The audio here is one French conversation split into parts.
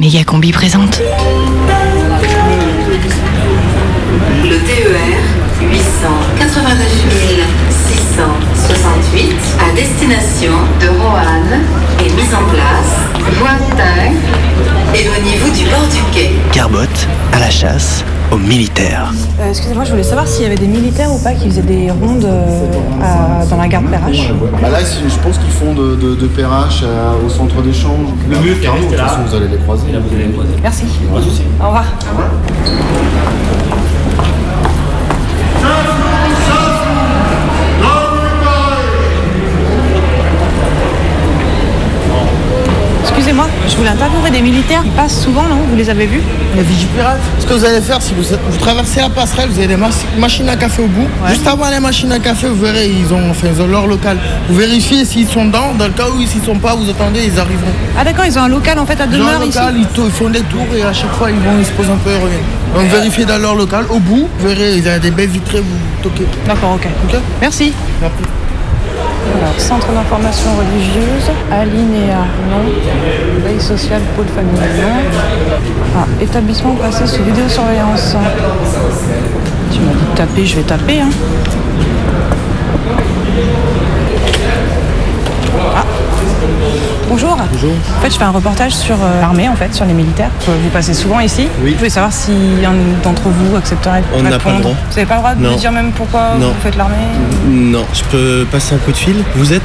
Méga Combi présente. Le TER 889 668 à destination de Roanne est mis en place. Voie. Éloignez-vous du bord du quai. Carbotte à la chasse aux militaires. Euh, Excusez-moi, je voulais savoir s'il y avait des militaires ou pas qui faisaient des rondes euh, à- dans la gare de Perrache. Bah là, c'est- je pense qu'ils font de, de, de Perrache à- au centre d'échange. Le mieux, de toute façon, vous allez les croiser. Merci. Au revoir. Je voulais interviewer des militaires. Ils passent souvent, non Vous les avez vus Les Vigipirates. Ce que vous allez faire, si vous, vous traversez la passerelle, vous avez des machines à café au bout. Ouais. Juste avant les machines à café, vous verrez, ils ont, enfin, ils ont leur local. Vous vérifiez s'ils sont dedans. Dans le cas où s'ils sont pas, vous attendez, ils arriveront. Ah d'accord, ils ont un local en fait à Ils ont demeure ici. ils, ils font des tours et à chaque fois, ils vont, ils se posent un peu et reviennent. Donc vérifiez dans leur local. Au bout, vous verrez, ils ont des baies vitrées, vous toquez. D'accord, ok. Ok Merci. Alors, centre d'information religieuse, Alinéa, non. Veille sociale, pôle familial. Ah, établissement placé sous vidéosurveillance. Tu m'as dit de taper, je vais taper. Hein. Bonjour. Bonjour. En fait, je fais un reportage sur euh, l'armée, en fait, sur les militaires. Euh, Vous passez souvent ici. Oui. Je voulais savoir si un d'entre vous accepterait de On n'a pas le droit. Vous n'avez pas le droit de Non. me dire même pourquoi Non. vous faites l'armée? Non, je peux passer un coup de fil? Vous êtes?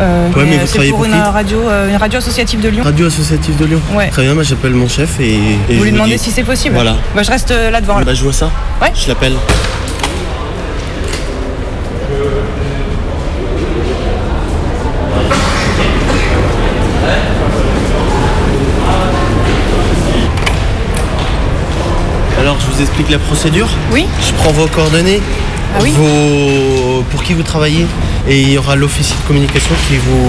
Euh, Ouais, mais euh, vous c'est travaillez pour pour une radio, euh, une radio associative de Lyon. Radio Associative de Lyon Ouais. Très bien, moi j'appelle mon chef et. et Vous je lui demandez dis- si c'est possible Voilà. Bah, je reste euh, là devant. Bah je vois ça. Ouais. Je l'appelle. Vous explique la procédure. Oui Je prends vos coordonnées, Ah oui vos... pour qui vous travaillez, et il y aura l'officier de communication qui vous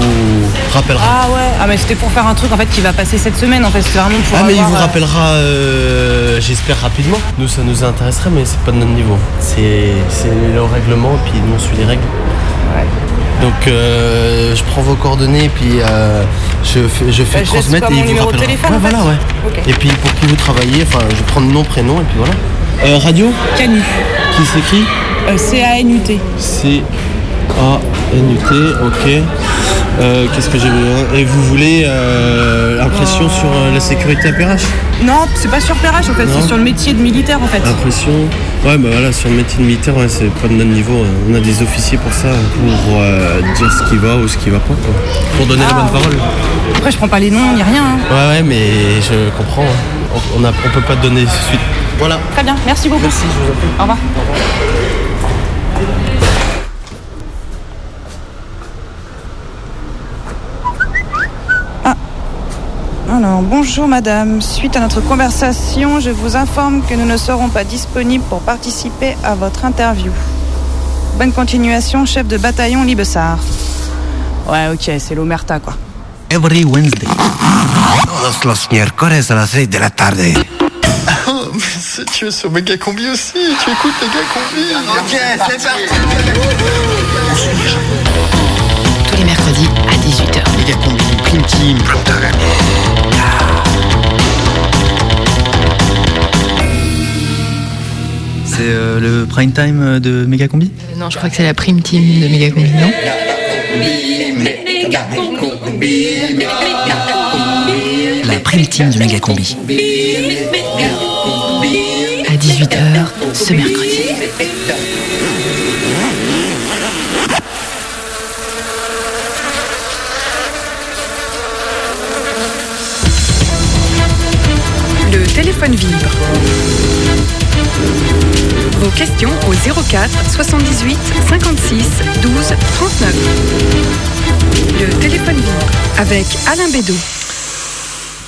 rappellera. Ah ouais, ah mais c'était pour faire un truc en fait qui va passer cette semaine en fait, c'est vraiment pour Ah mais il vous euh, rappellera, euh, j'espère rapidement. Nous ça nous intéresserait mais c'est pas de notre niveau. C'est le règlement et puis nous on suit les règles. Donc euh, je prends vos coordonnées et puis euh, je fais, je fais Bah, transmettre et mon il vous téléphone, Ouais, en fait voilà ouais. Et puis pour qui vous travaillez, enfin je prends le nom, prénom et puis voilà. Euh, radio Canu, qui s'écrit Euh, C-A-N-U-T. C A N U T, ok. Euh, Qu'est-ce que j'ai besoin Et vous voulez euh, impression sur euh, la sécurité à Perrache Non, c'est pas sur Perrache en fait, c'est sur le métier de militaire en fait. Impression? Ouais, bah voilà, sur le métier de militaire, ouais, c'est pas de notre niveau. hein. On a des officiers pour ça, pour euh, dire ce qui va ou ce qui va pas, quoi. Pour donner la Ah, bonne parole. Après, je prends pas les noms, ni rien. hein. Ouais, ouais, mais je comprends. hein. On, on, a, on peut pas te donner suite. Voilà. Très bien, merci beaucoup. Merci, je vous en prie. Au revoir. Ah. Alors, bonjour madame. Suite à notre conversation, je vous informe que nous ne serons pas disponibles pour participer à votre interview. Bonne continuation, chef de bataillon Libessard. Ouais, ok, c'est l'Omerta quoi. Every Wednesday. Todos los miércoles a las 6 de la tarde. Oh, mais c'est- tu es sur Méga Combi aussi. Tu écoutes Méga Combi. Ok, c'est parti. Tous les mercredis à 18h. Méga combi, Prime Team. C'est euh, le prime time de Méga Combi Non, je crois que c'est la prime team de Méga Combi, non? La prime team de Méga Combi. À 18h ce mercredi. Le téléphone vibre. Vos questions au 04 78 56 12 39. Le téléphone vibre avec Alain Bédot.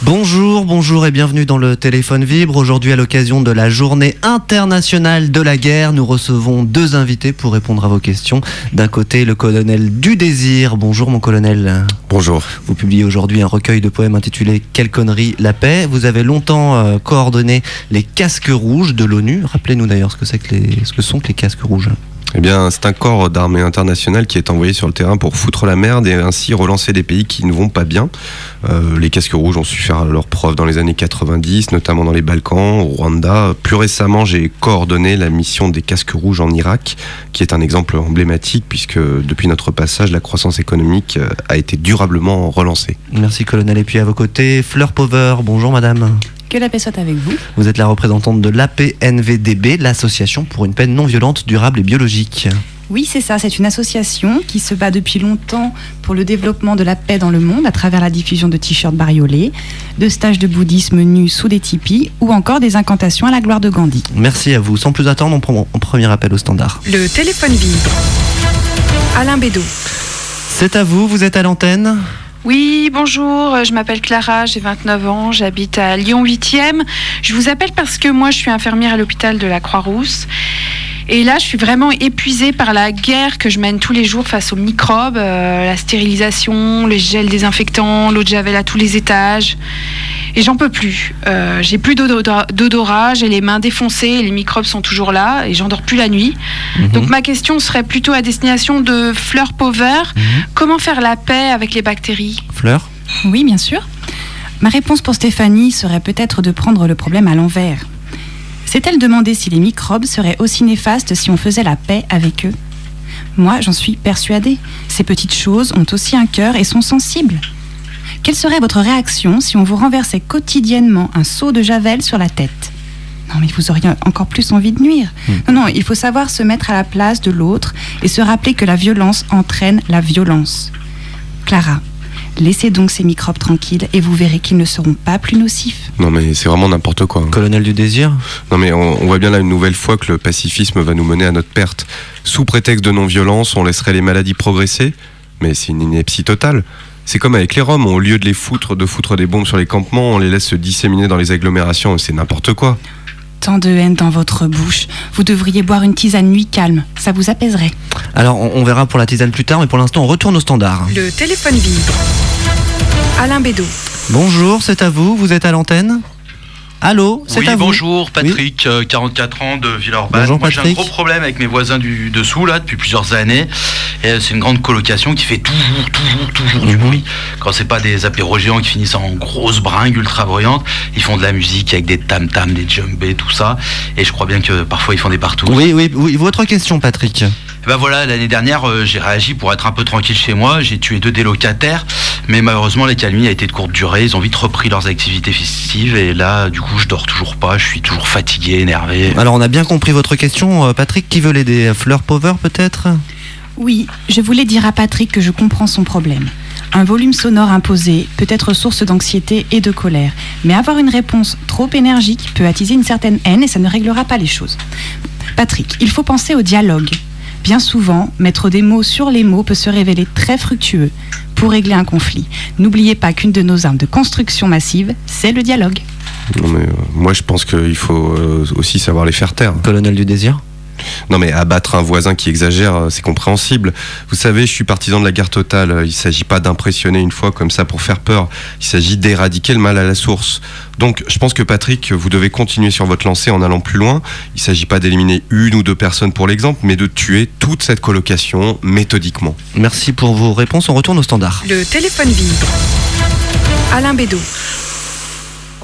Bonjour, bonjour et bienvenue dans le téléphone vibre. Aujourd'hui, à l'occasion de la journée internationale de la guerre, nous recevons deux invités pour répondre à vos questions. D'un côté, le colonel du désir. Bonjour, mon colonel. Bonjour. Vous publiez aujourd'hui un recueil de poèmes intitulé Quelle connerie la paix. Vous avez longtemps euh, coordonné les casques rouges de l'ONU. Rappelez-nous d'ailleurs ce que c'est que les, ce que sont que les casques rouges. Eh c'est un corps d'armée internationale qui est envoyé sur le terrain pour foutre la merde et ainsi relancer des pays qui ne vont pas bien. Euh, les casques rouges ont su faire leur preuve dans les années 90, notamment dans les Balkans, au Rwanda. Plus récemment, j'ai coordonné la mission des casques rouges en Irak, qui est un exemple emblématique puisque depuis notre passage, la croissance économique euh, a été durablement relancée. Merci colonel. Et puis à vos côtés, Fleur Pover. Bonjour madame. Que la paix soit avec vous. Vous êtes la représentante de l'APNVDB, l'association pour une peine non violente, durable et biologique. Oui, c'est ça. C'est une association qui se bat depuis longtemps pour le développement de la paix dans le monde à travers la diffusion de t-shirts bariolés, de stages de bouddhisme nus sous des tipis ou encore des incantations à la gloire de Gandhi. Merci à vous. Sans plus attendre, on prend un premier appel au standard. Le téléphone vibre. Alain Bédot. C'est à vous, vous êtes à l'antenne? Oui, bonjour, je m'appelle Clara, j'ai 29 ans, j'habite à Lyon 8e. Je vous appelle parce que moi je suis infirmière à l'hôpital de la Croix-Rousse. Et là, je suis vraiment épuisée par la guerre que je mène tous les jours face aux microbes, euh, la stérilisation, le gel désinfectant, l'eau de javel à tous les étages. Et j'en peux plus. Euh, j'ai plus d'odorat, j'ai les mains défoncées, les microbes sont toujours là et j'endors plus la nuit. Mhm. Donc ma question serait plutôt à destination de Fleur Pover. Comment faire la paix avec les bactéries? Fleur? Oui, bien sûr. Ma réponse pour Stéphanie serait peut-être de prendre le problème à l'envers. S'est-elle demandé si les microbes seraient aussi néfastes si on faisait la paix avec eux? Moi, j'en suis persuadée. Ces petites choses ont aussi un cœur et sont sensibles. Quelle serait votre réaction si on vous renversait quotidiennement un seau de javel sur la tête? Non, mais vous auriez encore plus envie de nuire. Non, non, il faut savoir se mettre à la place de l'autre et se rappeler que la violence entraîne la violence. Clara, laissez donc ces microbes tranquilles et vous verrez qu'ils ne seront pas plus nocifs. Non mais c'est vraiment n'importe quoi. hein. Colonel du désir Non mais on, on voit bien là une nouvelle fois que le pacifisme va nous mener à notre perte. Sous prétexte de non-violence, on laisserait les maladies progresser, mais c'est une ineptie totale. C'est comme avec les Roms, au lieu de les foutre, de foutre des bombes sur les campements, on les laisse se disséminer dans les agglomérations, c'est n'importe quoi. Tant de haine dans votre bouche. Vous devriez boire une tisane nuit calme. Ça vous apaiserait. Alors, on, on verra pour la tisane plus tard, mais pour l'instant, on retourne au standard. Le téléphone vibre. Alain Bédot. Bonjour, c'est à vous, vous êtes à l'antenne? Allô, c'est Oui, à vous bonjour, Patrick, euh, 44 ans de Villeurbanne. Bonjour, Moi, j'ai un gros problème avec mes voisins du dessous, là, depuis plusieurs années. Et euh, c'est une grande colocation qui fait toujours, toujours, toujours du bruit. Quand c'est pas des apéros géants qui finissent en grosses bringues ultra bruyantes, ils font de la musique avec des tam-tams, des djembés, tout ça. Et je crois bien que parfois ils font des partout. Oui, oui, oui, votre question, Patrick. Et ben voilà, l'année dernière, euh, j'ai réagi pour être un peu tranquille chez moi. J'ai tué deux des locataires, mais malheureusement, l'accalmie a été de courte durée. Ils ont vite repris leurs activités festives, et là, du coup, je dors toujours pas. Je suis toujours fatigué, énervé. Alors, on a bien compris votre question. Euh, Patrick, qui veut l'aider? Fleur Pover, peut-être? Oui, je voulais dire à Patrick que je comprends son problème. Un volume sonore imposé peut être source d'anxiété et de colère, mais avoir une réponse trop énergique peut attiser une certaine haine et ça ne réglera pas les choses. Patrick, il faut penser au dialogue. Bien souvent, mettre des mots sur les mots peut se révéler très fructueux pour régler un conflit. N'oubliez pas qu'une de nos armes de construction massive, c'est le dialogue. Non mais euh, moi je pense qu'il faut euh, aussi savoir les faire taire. Colonel du désir Non mais abattre un voisin qui exagère, euh, c'est compréhensible. Vous savez, je suis partisan de la guerre totale. Il s'agit pas d'impressionner une fois comme ça pour faire peur. Il s'agit d'éradiquer le mal à la source. Donc je pense que Patrick, vous devez continuer sur votre lancée en allant plus loin. Il s'agit pas d'éliminer une ou deux personnes pour l'exemple, mais de tuer toute cette colocation méthodiquement. Merci pour vos réponses. On retourne au standard. Le téléphone vibre. Alain Bédot.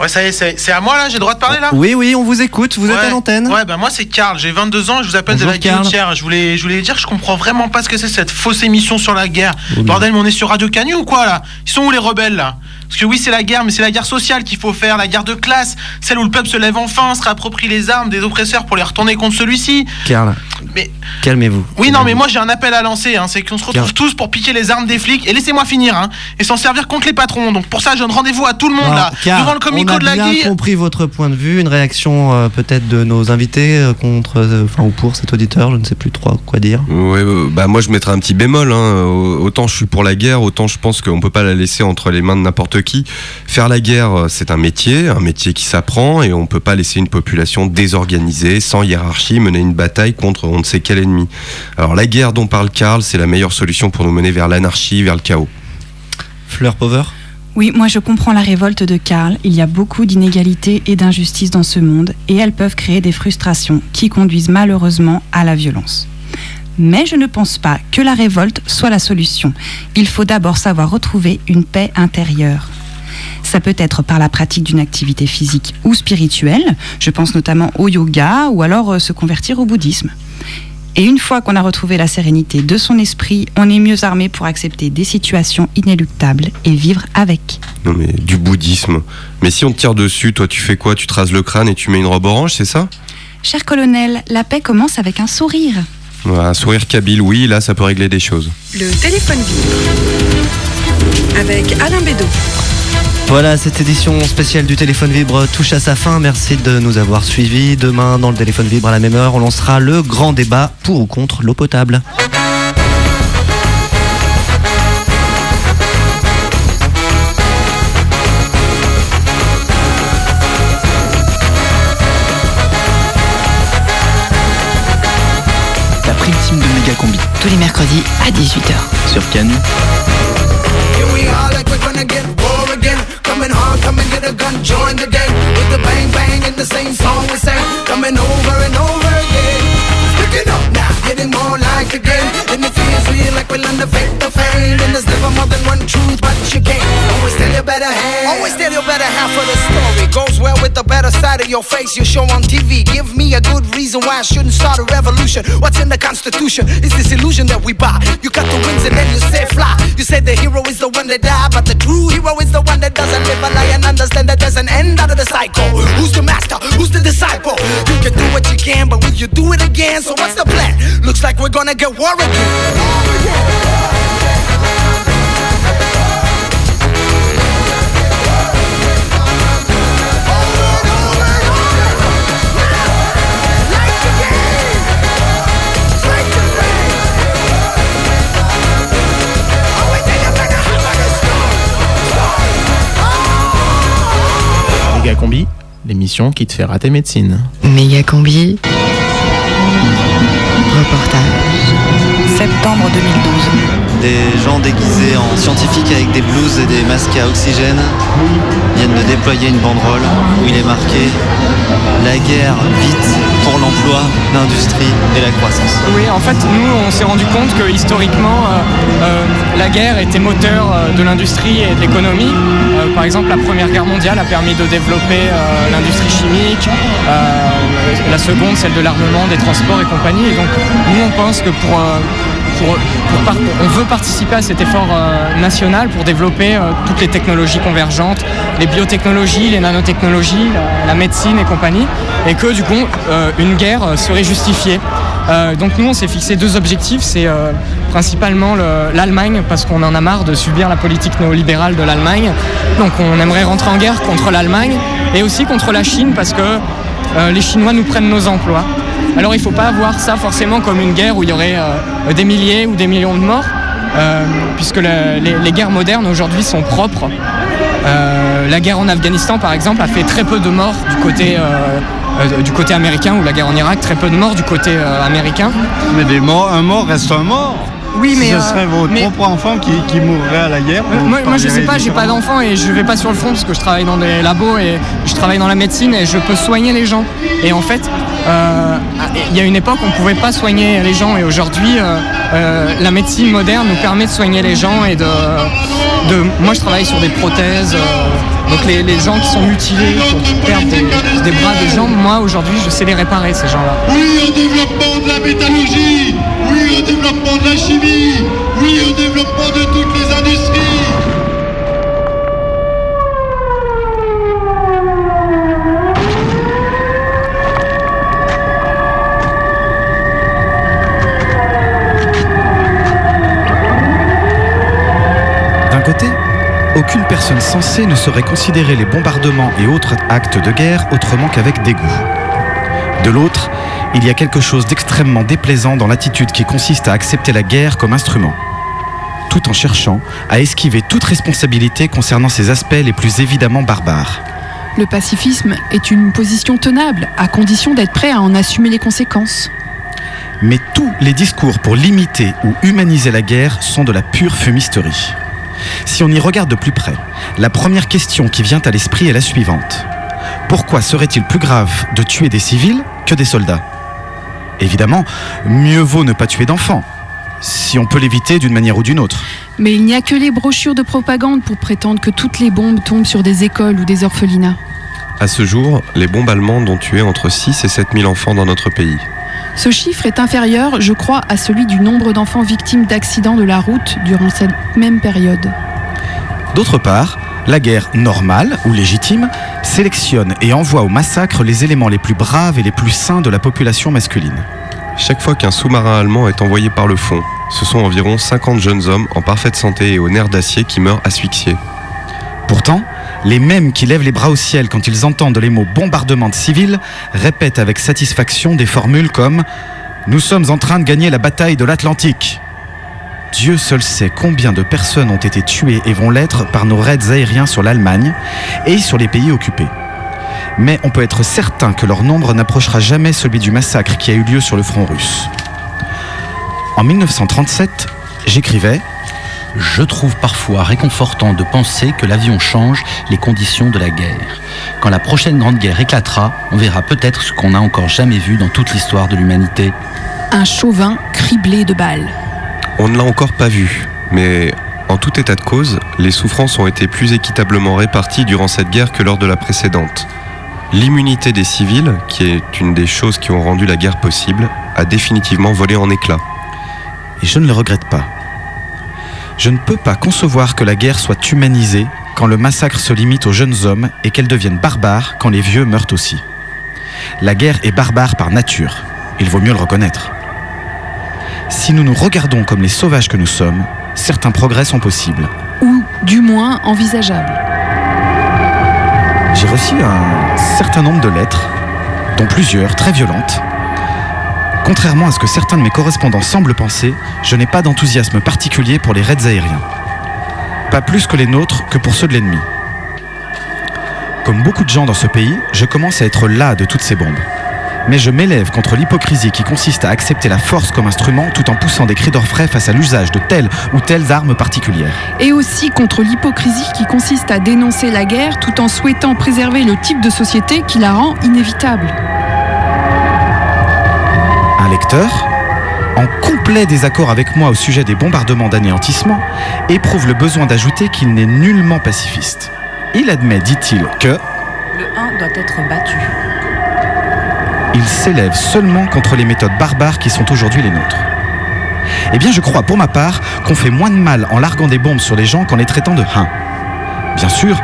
Ouais, ça y est, c'est c'est à moi là, j'ai le droit de parler là? Oui, oui, on vous écoute. Vous êtes à l'antenne Ouais, bah moi c'est Karl, j'ai 22 ans et je vous appelle Bonjour, de la guillotière. Je voulais, je voulais dire que je comprends vraiment pas ce que c'est cette fausse émission sur la guerre. Bordel, mais on est sur Radio Canu ou quoi là? Ils sont où les rebelles là? Parce que oui, c'est la guerre, mais c'est la guerre sociale qu'il faut faire, la guerre de classe, celle où le peuple se lève enfin, se réapproprie les armes des oppresseurs pour les retourner contre celui-ci. Karl, Mais calmez-vous. oui, non, mais moi j'ai un appel à lancer, hein, c'est qu'on se retrouve Karl. tous pour piquer les armes des flics et laissez-moi finir, hein, et s'en servir contre les patrons. Donc pour ça, je donne rendez-vous à tout le monde Non, là, Karl, devant le comico on a de la bien Guille. compris votre point de vue. Une réaction euh, peut-être de nos invités euh, contre, euh, enfin ou pour cet auditeur. Je ne sais plus trop quoi dire. Ouais, euh, bah moi je mettrais un petit bémol. Hein. Au- Autant je suis pour la guerre, autant je pense qu'on peut pas la laisser entre les mains de n'importe qui. Faire la guerre, euh, c'est un métier, un métier qui s'apprend, et on peut pas laisser une population désorganisée, sans hiérarchie, mener une bataille contre on ne sait quel ennemi. Alors la guerre dont parle Karl, c'est la meilleure solution pour nous mener vers l'anarchie, vers le chaos. Fleur Pover Oui, moi je comprends la révolte de Karl. Il y a beaucoup d'inégalités et d'injustices dans ce monde et elles peuvent créer des frustrations qui conduisent malheureusement à la violence. Mais je ne pense pas que la révolte soit la solution. Il faut d'abord savoir retrouver une paix intérieure. Ça peut être par la pratique d'une activité physique ou spirituelle, je pense notamment au yoga ou alors euh, se convertir au bouddhisme. Et une fois qu'on a retrouvé la sérénité de son esprit, on est mieux armé pour accepter des situations inéluctables et vivre avec. Non mais du bouddhisme. Mais si on te tire dessus, toi tu fais quoi? Tu te rases le crâne et tu mets une robe orange, c'est ça? Cher colonel, la paix commence avec un sourire. Un sourire kabyle, oui, là ça peut régler des choses. Le téléphone vibre. Avec Alain Bédot. Voilà, cette édition spéciale du téléphone vibre touche à sa fin. Merci de nous avoir suivis. Demain, dans le téléphone vibre à la même heure, on lancera le grand débat pour ou contre l'eau potable. Méga Combi. Tous les mercredis à 18h. Sur Canu. Here we are like we're gonna get war again. Coming hard, come and get a gun, join the gang. With the bang bang in the same song we sang. Coming over and over again. Picking up now, getting more again. And it feels real like we'll fake the fame. And there's never more than one truth, but you can't always tell your better half. Always tell your better half of the story. Goes well with the better side of your face you show on TV. Give me a good reason why I shouldn't start a revolution. What's in the Constitution? It's this illusion that we buy. You cut the wings and then you say fly. You say the hero is the one that died, but the true hero is the one that doesn't live a lie and understand that there's an end out of the cycle. Who's the master? Who's the disciple? You can do what you can, but will you do it again? So what's the plan? Looks like we're gonna get war again. Méga Combi, l'émission qui te fait rater médecine. Méga Combi. Reportage. Septembre 2012. Des gens déguisés en scientifiques avec des blouses et des masques à oxygène viennent de déployer une banderole où il est marqué La guerre vite pour l'emploi, l'industrie et la croissance. Oui, en fait, nous, on s'est rendu compte que historiquement, euh, euh, la guerre était moteur euh, de l'industrie et de l'économie. Par exemple, la Première Guerre mondiale a permis de développer l'industrie chimique, la seconde, celle de l'armement, des transports et compagnie. Et donc, nous, on pense que pour, on veut participer à cet effort euh, national pour développer euh, toutes les technologies convergentes, les biotechnologies, les nanotechnologies, la, médecine et compagnie, et que du coup, euh, une guerre serait justifiée. Donc nous, on s'est fixé deux objectifs. C'est principalement le- l'Allemagne, parce qu'on en a marre de subir la politique néolibérale de l'Allemagne. Donc on aimerait rentrer en guerre contre l'Allemagne et aussi contre la Chine, parce que les Chinois nous prennent nos emplois. Alors il ne faut pas voir ça forcément comme une guerre où il y aurait euh, des milliers ou des millions de morts, euh, puisque le- les, guerres modernes aujourd'hui sont propres. Euh, la guerre en Afghanistan, par exemple, a fait très peu de morts du côté, américain, ou la guerre en Irak, très peu de morts du côté américain. Mais un mort reste un mort. Oui, mais, Ce euh, serait votre mais- propre enfant qui, qui mourrait à la guerre. Euh, Moi, moi, je sais pas, j'ai pas différemment. d'enfant et je vais pas sur le front parce que je travaille dans des labos et je travaille dans la médecine et je peux soigner les gens. Et en fait, euh, il y a une époque où on pouvait pas soigner les gens et aujourd'hui, euh, euh, la médecine moderne nous permet de soigner les gens et de, de moi, je travaille sur des prothèses. euh, donc les, les gens qui sont mutilés, qui perdent des, des bras, des jambes, moi aujourd'hui je sais les réparer ces gens-là. Oui au développement de la métallurgie, oui au développement de la chimie, oui au développement de toutes les industries. Côté, aucune personne censée ne saurait considérer les bombardements et autres actes de guerre autrement qu'avec dégoût. De l'autre, il y a quelque chose d'extrêmement déplaisant dans l'attitude qui consiste à accepter la guerre comme instrument, tout en cherchant à esquiver toute responsabilité concernant ses aspects les plus évidemment barbares. Le pacifisme est une position tenable, à condition d'être prêt à en assumer les conséquences. Mais tous les discours pour limiter ou humaniser la guerre sont de la pure fumisterie. Si on y regarde de plus près, la première question qui vient à l'esprit est la suivante. Pourquoi serait-il plus grave de tuer des civils que des soldats? Évidemment, mieux vaut ne pas tuer d'enfants, si on peut l'éviter d'une manière ou d'une autre. Mais il n'y a que les brochures de propagande pour prétendre que toutes les bombes tombent sur des écoles ou des orphelinats. À ce jour, les bombes allemandes ont tué entre 6 et 7 000 enfants dans notre pays. Ce chiffre est inférieur, je crois, à celui du nombre d'enfants victimes d'accidents de la route durant cette même période. D'autre part, la guerre normale ou légitime sélectionne et envoie au massacre les éléments les plus braves et les plus sains de la population masculine. Chaque fois qu'un sous-marin allemand est envoyé par le fond, ce sont environ 50 jeunes hommes en parfaite santé et aux nerfs d'acier qui meurent asphyxiés. Pourtant, les mêmes qui lèvent les bras au ciel quand ils entendent les mots bombardement de civils répètent avec satisfaction des formules comme ⁇ Nous sommes en train de gagner la bataille de l'Atlantique !⁇ Dieu seul sait combien de personnes ont été tuées et vont l'être par nos raids aériens sur l'Allemagne et sur les pays occupés. Mais on peut être certain que leur nombre n'approchera jamais celui du massacre qui a eu lieu sur le front russe. En 1937, j'écrivais Je trouve parfois réconfortant de penser que l'avion change les conditions de la guerre. Quand la prochaine grande guerre éclatera, on verra peut-être ce qu'on n'a encore jamais vu dans toute l'histoire de l'humanité. Un chauvin criblé de balles. On ne l'a encore pas vu, mais en tout état de cause, les souffrances ont été plus équitablement réparties durant cette guerre que lors de la précédente. L'immunité des civils, qui est une des choses qui ont rendu la guerre possible, a définitivement volé en éclats. Et je ne le regrette pas. Je ne peux pas concevoir que la guerre soit humanisée quand le massacre se limite aux jeunes hommes et qu'elle devienne barbare quand les vieux meurent aussi. La guerre est barbare par nature. Il vaut mieux le reconnaître. Si nous nous regardons comme les sauvages que nous sommes, certains progrès sont possibles. Ou du moins envisageables. J'ai reçu un certain nombre de lettres, dont plusieurs très violentes. Contrairement à ce que certains de mes correspondants semblent penser, je n'ai pas d'enthousiasme particulier pour les raids aériens. Pas plus que les nôtres que pour ceux de l'ennemi. Comme beaucoup de gens dans ce pays, je commence à être las de toutes ces bombes. Mais je m'élève contre l'hypocrisie qui consiste à accepter la force comme instrument tout en poussant des cris d'orfraie face à l'usage de telles ou telles armes particulières. Et aussi contre l'hypocrisie qui consiste à dénoncer la guerre tout en souhaitant préserver le type de société qui la rend inévitable. Lecteur, en complet désaccord avec moi au sujet des bombardements d'anéantissement, éprouve le besoin d'ajouter qu'il n'est nullement pacifiste. Il admet, dit-il, que Le 1 doit être battu. il s'élève seulement contre les méthodes barbares qui sont aujourd'hui les nôtres. Eh bien, je crois pour ma part qu'on fait moins de mal en larguant des bombes sur les gens qu'en les traitant de hein. Bien sûr,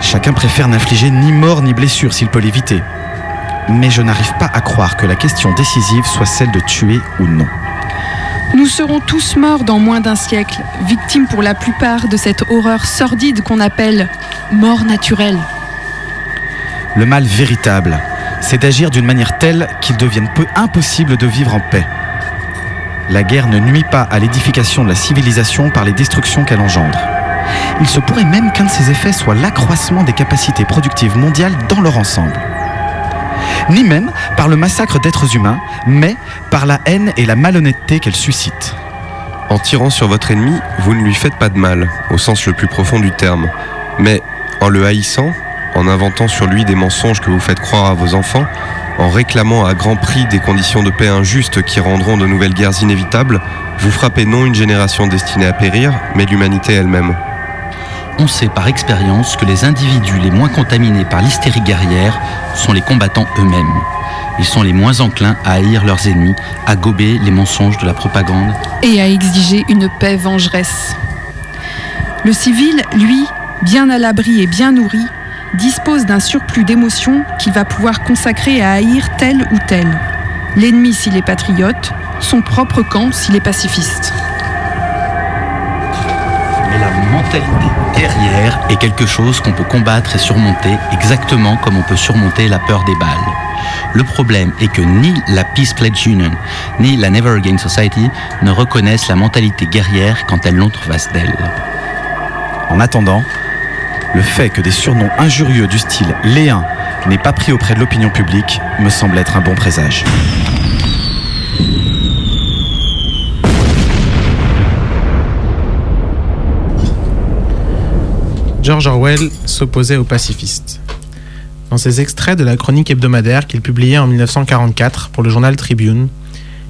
chacun préfère n'infliger ni mort ni blessure s'il peut l'éviter. Mais je n'arrive pas à croire que la question décisive soit celle de tuer ou non. Nous serons tous morts dans moins d'un siècle, victimes pour la plupart de cette horreur sordide qu'on appelle mort naturelle. Le mal véritable, c'est d'agir d'une manière telle qu'il devienne peu impossible de vivre en paix. La guerre ne nuit pas à l'édification de la civilisation par les destructions qu'elle engendre. Il se pourrait même qu'un de ses effets soit l'accroissement des capacités productives mondiales dans leur ensemble. Ni même par le massacre d'êtres humains, mais par la haine et la malhonnêteté qu'elle suscite. En tirant sur votre ennemi, vous ne lui faites pas de mal, au sens le plus profond du terme. Mais en le haïssant, en inventant sur lui des mensonges que vous faites croire à vos enfants, en réclamant à grand prix des conditions de paix injustes qui rendront de nouvelles guerres inévitables, vous frappez non une génération destinée à périr, mais l'humanité elle-même. On sait par expérience que les individus les moins contaminés par l'hystérie guerrière sont les combattants eux-mêmes. Ils sont les moins enclins à haïr leurs ennemis, à gober les mensonges de la propagande. et à exiger une paix vengeresse. Le civil, lui, bien à l'abri et bien nourri, dispose d'un surplus d'émotions qu'il va pouvoir consacrer à haïr tel ou tel. L'ennemi s'il est patriote, son propre camp s'il est pacifiste. Mais la mentalité guerrière est quelque chose qu'on peut combattre et surmonter exactement comme on peut surmonter la peur des balles. Le problème est que ni la Peace Pledge Union ni la Never Again Society ne reconnaissent la mentalité guerrière quand elles l'entrevassent d'elle. En attendant, le fait que des surnoms injurieux du style Léun n'aient pas pris auprès de l'opinion publique me semble être un bon présage. George Orwell s'opposait aux pacifistes. Dans ses extraits de la chronique hebdomadaire qu'il publiait en 1944 pour le journal Tribune,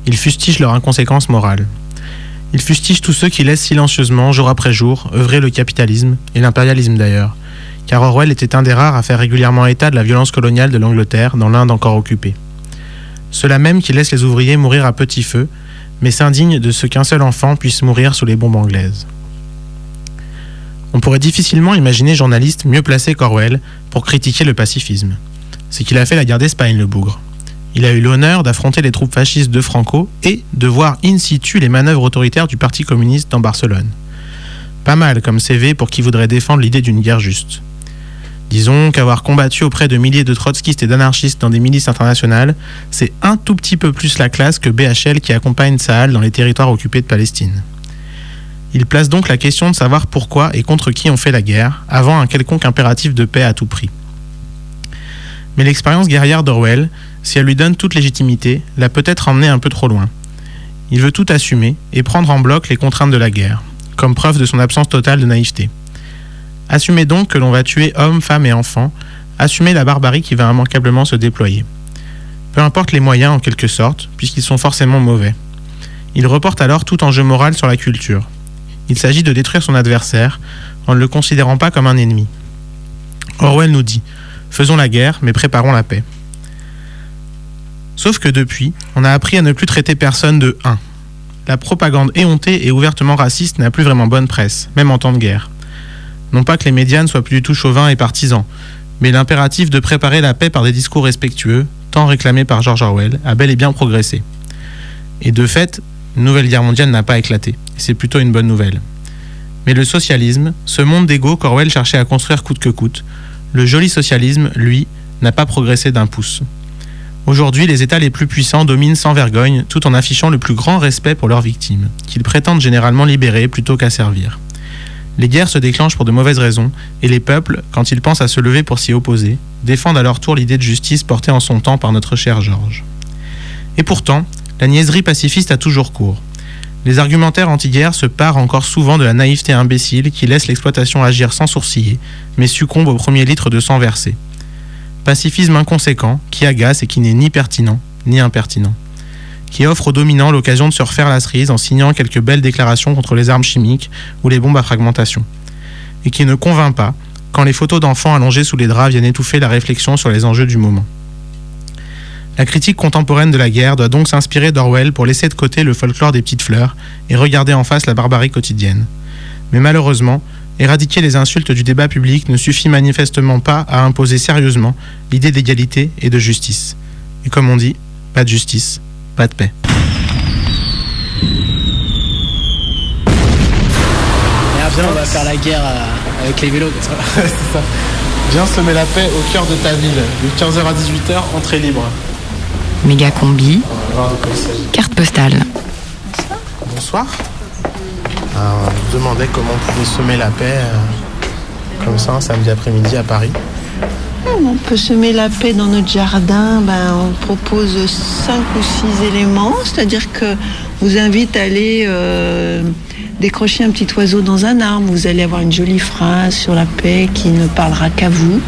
Il fustige leur inconséquence morale. Il fustige tous ceux qui laissent silencieusement, jour après jour, œuvrer le capitalisme, et l'impérialisme d'ailleurs, car Orwell était un des rares à faire régulièrement état de la violence coloniale de l'Angleterre dans l'Inde encore occupée. Ceux-là même qui laissent les ouvriers mourir à petit feu, mais s'indignent de ce qu'un seul enfant puisse mourir sous les bombes anglaises. On pourrait difficilement imaginer journaliste mieux placé qu'Orwell pour critiquer le pacifisme. C'est qu'il a fait la guerre d'Espagne, le bougre. Il a eu l'honneur d'affronter les troupes fascistes de Franco et de voir in situ les manœuvres autoritaires du Parti communiste dans Barcelone. Pas mal comme CV pour qui voudrait défendre l'idée d'une guerre juste. Disons qu'avoir combattu auprès de milliers de trotskistes et d'anarchistes dans des milices internationales, c'est un tout petit peu plus la classe que BHL qui accompagne Sahel dans les territoires occupés de Palestine. Il place donc la question de savoir pourquoi et contre qui on fait la guerre, avant un quelconque impératif de paix à tout prix. Mais l'expérience guerrière d'Orwell, si elle lui donne toute légitimité, l'a peut-être emmené un peu trop loin. Il veut tout assumer et prendre en bloc les contraintes de la guerre, comme preuve de son absence totale de naïveté. Assumer donc que l'on va tuer hommes, femmes et enfants, assumer la barbarie qui va immanquablement se déployer. Peu importe les moyens en quelque sorte, puisqu'ils sont forcément mauvais. Il reporte alors tout enjeu moral sur la culture. Il s'agit de détruire son adversaire en ne le considérant pas comme un ennemi. Orwell nous dit Faisons la guerre, mais préparons la paix. Sauf que depuis, on a appris à ne plus traiter personne de 1. La propagande éhontée et ouvertement raciste n'a plus vraiment bonne presse, même en temps de guerre. Non pas que les médias ne soient plus du tout chauvins et partisans, mais l'impératif de préparer la paix par des discours respectueux, tant réclamé par George Orwell, a bel et bien progressé. Et de fait, nouvelle guerre mondiale n'a pas éclaté, c'est plutôt une bonne nouvelle. Mais le socialisme, ce monde d'ego qu'Orwell cherchait à construire coûte que coûte, le joli socialisme, lui, n'a pas progressé d'un pouce. Aujourd'hui, les États les plus puissants dominent sans vergogne, tout en affichant le plus grand respect pour leurs victimes, qu'ils prétendent généralement libérer plutôt qu'à servir. Les guerres se déclenchent pour de mauvaises raisons, et les peuples, quand ils pensent à se lever pour s'y opposer, défendent à leur tour l'idée de justice portée en son temps par notre cher Georges. Et pourtant, la niaiserie pacifiste a toujours cours. Les argumentaires anti-guerre se parent encore souvent de la naïveté imbécile qui laisse l'exploitation agir sans sourciller, mais succombe au premier litre de sang versé. Pacifisme inconséquent, qui agace et qui n'est ni pertinent, ni impertinent. Qui offre aux dominants l'occasion de se refaire la cerise en signant quelques belles déclarations contre les armes chimiques ou les bombes à fragmentation. Et qui ne convainc pas quand les photos d'enfants allongés sous les draps viennent étouffer la réflexion sur les enjeux du moment. La critique contemporaine de la guerre doit donc s'inspirer d'Orwell pour laisser de côté le folklore des petites fleurs et regarder en face la barbarie quotidienne. Mais malheureusement, éradiquer les insultes du débat public ne suffit manifestement pas à imposer sérieusement l'idée d'égalité et de justice. Et comme on dit, pas de justice, pas de paix. Et on va faire la guerre euh, avec les vélos. C'est ça. Viens semer la paix au cœur de ta ville. De 15h à 18h, entrée libre. Méga combi, carte postale. Bonsoir. Alors, on me demandait comment on pouvait semer la paix euh, comme ça un samedi après-midi à Paris. On peut semer la paix dans notre jardin. Ben, on propose cinq ou six éléments, c'est-à-dire que vous invite à aller euh, décrocher un petit oiseau dans un arbre. Vous allez avoir une jolie phrase sur la paix qui ne parlera qu'à vous.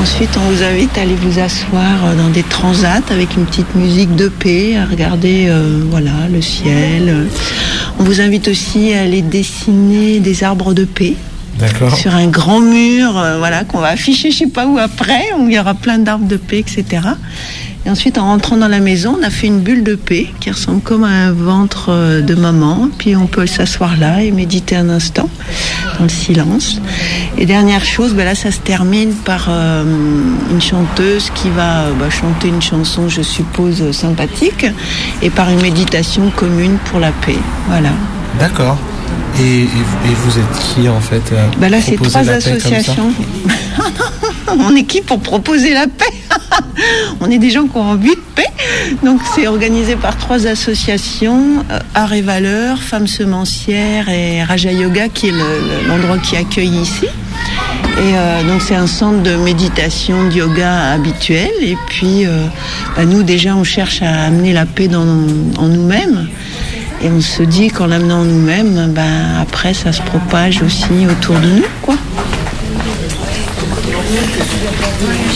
Ensuite, on vous invite à aller vous asseoir euh, dans des transats avec une petite musique de paix, à regarder euh, voilà le ciel. On vous invite aussi à aller dessiner des arbres de paix sur un grand mur, euh, voilà, qu'on va afficher je sais pas où après, où il y aura plein d'arbres de paix, etc. Et ensuite, en rentrant dans la maison, on a fait une bulle de paix qui ressemble comme à un ventre euh, de maman. Puis on peut s'asseoir là et méditer un instant dans le silence. Et dernière chose, ben là, ça se termine par euh, une chanteuse qui va euh, bah, chanter une chanson, je suppose, sympathique, et par une méditation commune pour la paix. Voilà. D'accord. Et, et vous, et vous êtes qui en fait Bah là, c'est trois associations. On est qui pour proposer la paix On est des gens qui ont envie de paix. Donc, c'est organisé par trois associations euh, Art et Valeurs, Femmes Semencières et Raja Yoga, qui est le- le- l'endroit qui accueille ici. Et euh, donc, c'est un centre de méditation, de yoga habituel. Et puis, euh, bah, nous, déjà, on cherche à amener la paix en nous-mêmes. Et on se dit qu'en l'amenant en nous-mêmes, ben, après, ça se propage aussi autour de nous.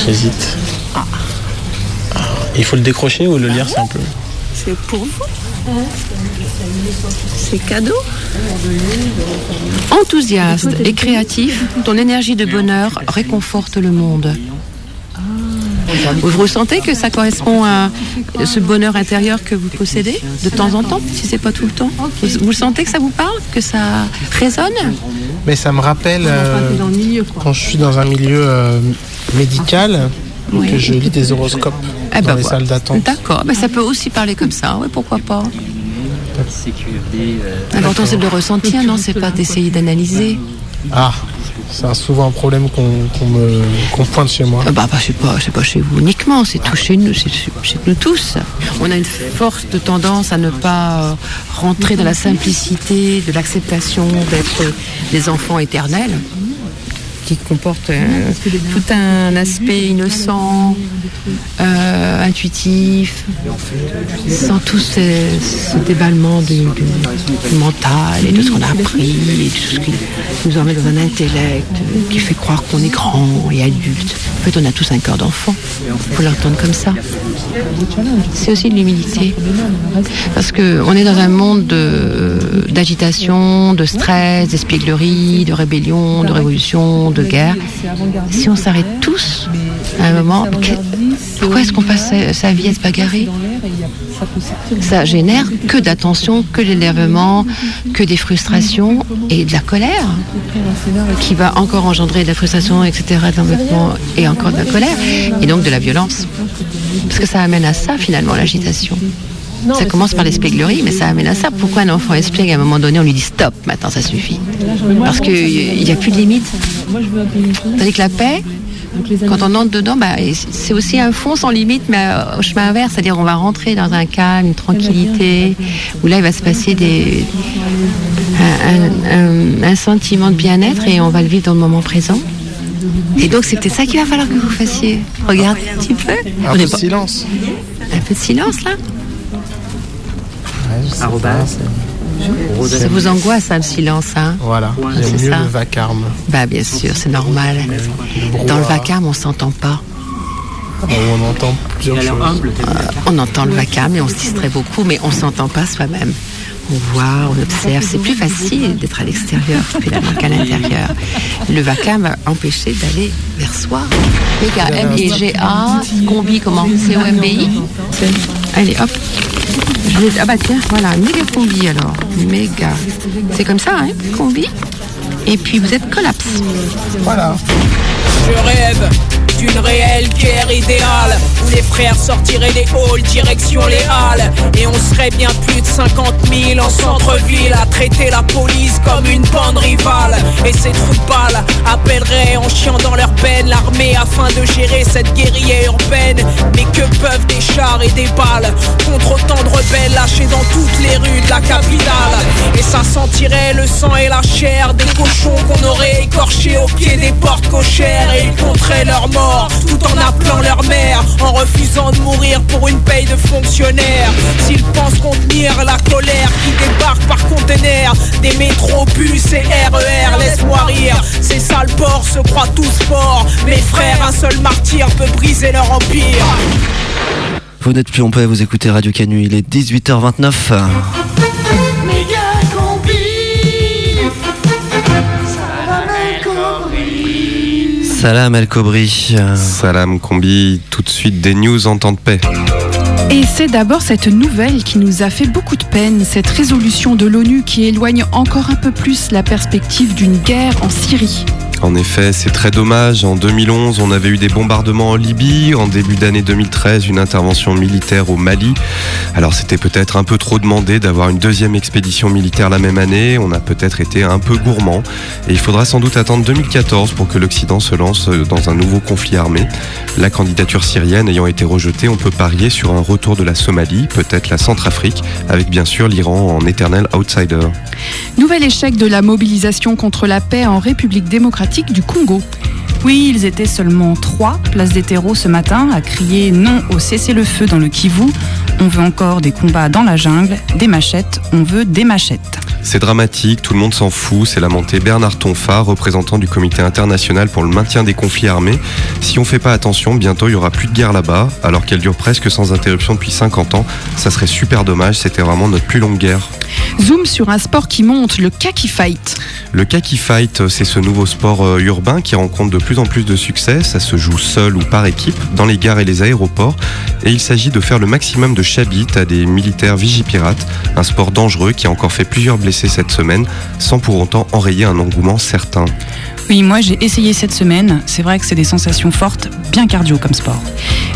J'hésite. Ah. Il faut le décrocher ou le lire, c'est c'est pour vous. C'est cadeau. Enthousiaste et créatif, ton énergie de bonheur réconforte le monde. Vous ressentez que ça correspond à ce bonheur intérieur que vous possédez de temps en temps, si c'est pas tout le temps? Vous sentez que ça vous parle, que ça résonne? Mais ça me rappelle euh, dans le milieu, quoi. quand je suis dans un milieu euh, médical Oui. que je lis des horoscopes Eh dans ben les voilà. salles d'attente. D'accord, ben ça peut aussi parler comme ça, ouais, pourquoi pas. L'important c'est de le ressentir, non C'est pas d'essayer d'analyser. Ah, c'est souvent un problème qu'on me pointe chez moi. Ah bah, bah, c'est pas, pas chez vous uniquement, c'est tout chez nous, c'est chez nous tous. On a une forte tendance à ne pas euh, rentrer dans la simplicité de l'acceptation d'être des enfants éternels, qui comportent euh, tout un aspect innocent, euh, intuitif, sans tout ce, ce déballement du, mental et de ce qu'on a appris et de tout ce qui nous emmène dans un intellect euh, qui fait croire qu'on est grand et adulte. En fait, on a tous un cœur d'enfant. Il faut l'entendre comme ça. C'est aussi de l'humilité. Parce qu'on est dans un monde de- d'agitation, de stress, d'espièglerie, de rébellion, de révolution, de guerre. Si on s'arrête tous à un moment, que- pourquoi est-ce qu'on passe sa, sa vie à se bagarrer Ça génère que d'attention, que d'énervement, que des frustrations et de la colère qui va encore engendrer de la frustration, etc., de et encore de la colère et donc de la violence. Parce que ça amène à ça finalement l'agitation. Ça commence par l'espièglerie, mais ça amène à ça. Pourquoi un enfant espiègle à un moment donné, on lui dit stop, maintenant ça suffit? Parce qu'il n'y a plus de limite. Tandis que la paix, quand on entre dedans, bah, c'est aussi un fond sans limite, mais euh, au chemin inverse, c'est-à-dire on va rentrer dans un calme, une tranquillité, où là il va se passer des, un, un- un- un sentiment de bien-être et on va le vivre dans le moment présent. Et donc c'est peut-être ça qu'il va falloir que vous fassiez. Regardez un petit peu. Un peu de silence. Un peu de silence là. Ça vous angoisse, hein, le silence, hein Voilà, Ah, j'aime c'est mieux ça. le vacarme. Bah bien sûr, c'est normal. Dans le vacarme, on s'entend pas. Où on entend plusieurs choses. Euh, on entend le vacarme et on se distrait beaucoup, mais on s'entend pas soi-même. On voit, on observe. C'est plus facile d'être à l'extérieur finalement qu'à l'intérieur. Le vacarme va empêcher d'aller vers soi. Méga, M et G A, combi comment? C O M B I? Allez, hop. Je vais- Ah bah tiens, voilà, méga combi alors. Méga. C'est comme ça, hein, combi. Et puis vous êtes collapse. Voilà. Je rêve d'une réelle guerre idéale où les frères sortiraient des halls direction les halles. Et on serait bien plus de 50 000 en centre-ville à traiter la police comme une bande rivale. Et de balles appelleraient en chiant dans leur peine l'armée afin de gérer cette guérilla urbaine. Mais que peuvent des chars et des balles contre autant de rebelles lâchés dans toutes les rues de la capitale? Et ça sentirait le sang et la chair des cochons qu'on aurait écorchés au pied des portes cochères leur mort tout en appelant leur mère en refusant de mourir pour une paye de fonctionnaire. S'ils pensent contenir la colère qui débarque par conteneur des métros, bus et RER laisse-moi rire. Ces sales porcs se croient tous forts. Mes frères un seul martyr peut briser leur empire. Vous n'êtes plus en paix, vous écoutez Radio Canu, il est 18h29. Salam El Kobri. Salam Combi, tout de suite des news en temps de paix. Et c'est d'abord cette nouvelle qui nous a fait beaucoup de peine, cette résolution de l'ONU qui éloigne encore un peu plus la perspective d'une guerre en Syrie. En effet, c'est très dommage. En 2011, on avait eu des bombardements en Libye. En début d'année 2013, une intervention militaire au Mali. Alors c'était peut-être un peu trop demandé d'avoir une deuxième expédition militaire la même année. On a peut-être été un peu gourmand. Et il faudra sans doute attendre 2014 pour que l'Occident se lance dans un nouveau conflit armé. La candidature syrienne ayant été rejetée, on peut parier sur un retour de la Somalie, peut-être la Centrafrique, avec bien sûr l'Iran en éternel outsider. Nouvel échec de la mobilisation contre la paix en République démocratique du Congo. Oui, ils étaient seulement trois, place des terreaux ce matin, à crier non au cessez-le-feu dans le Kivu. On veut encore des combats dans la jungle, des machettes, on veut des machettes. C'est dramatique, tout le monde s'en fout, c'est lamenté Bernard Tonfa, représentant du comité international pour le maintien des conflits armés. Si on fait pas attention, bientôt il y aura plus de guerre là-bas, alors qu'elle dure presque sans interruption depuis 50 ans. Ça serait super dommage, c'était vraiment notre plus longue guerre. Zoom sur un sport qui monte, le kaki fight. Le kaki fight, c'est ce nouveau sport euh, urbain qui rencontre de plus en plus de succès. Ça se joue seul ou par équipe dans les gares et les aéroports. Et il s'agit de faire le maximum de chabit à des militaires vigipirates. Un sport dangereux qui a encore fait plusieurs blessés cette semaine, sans pour autant enrayer un engouement certain. Oui, moi j'ai essayé cette semaine. C'est vrai que c'est des sensations fortes, bien cardio comme sport.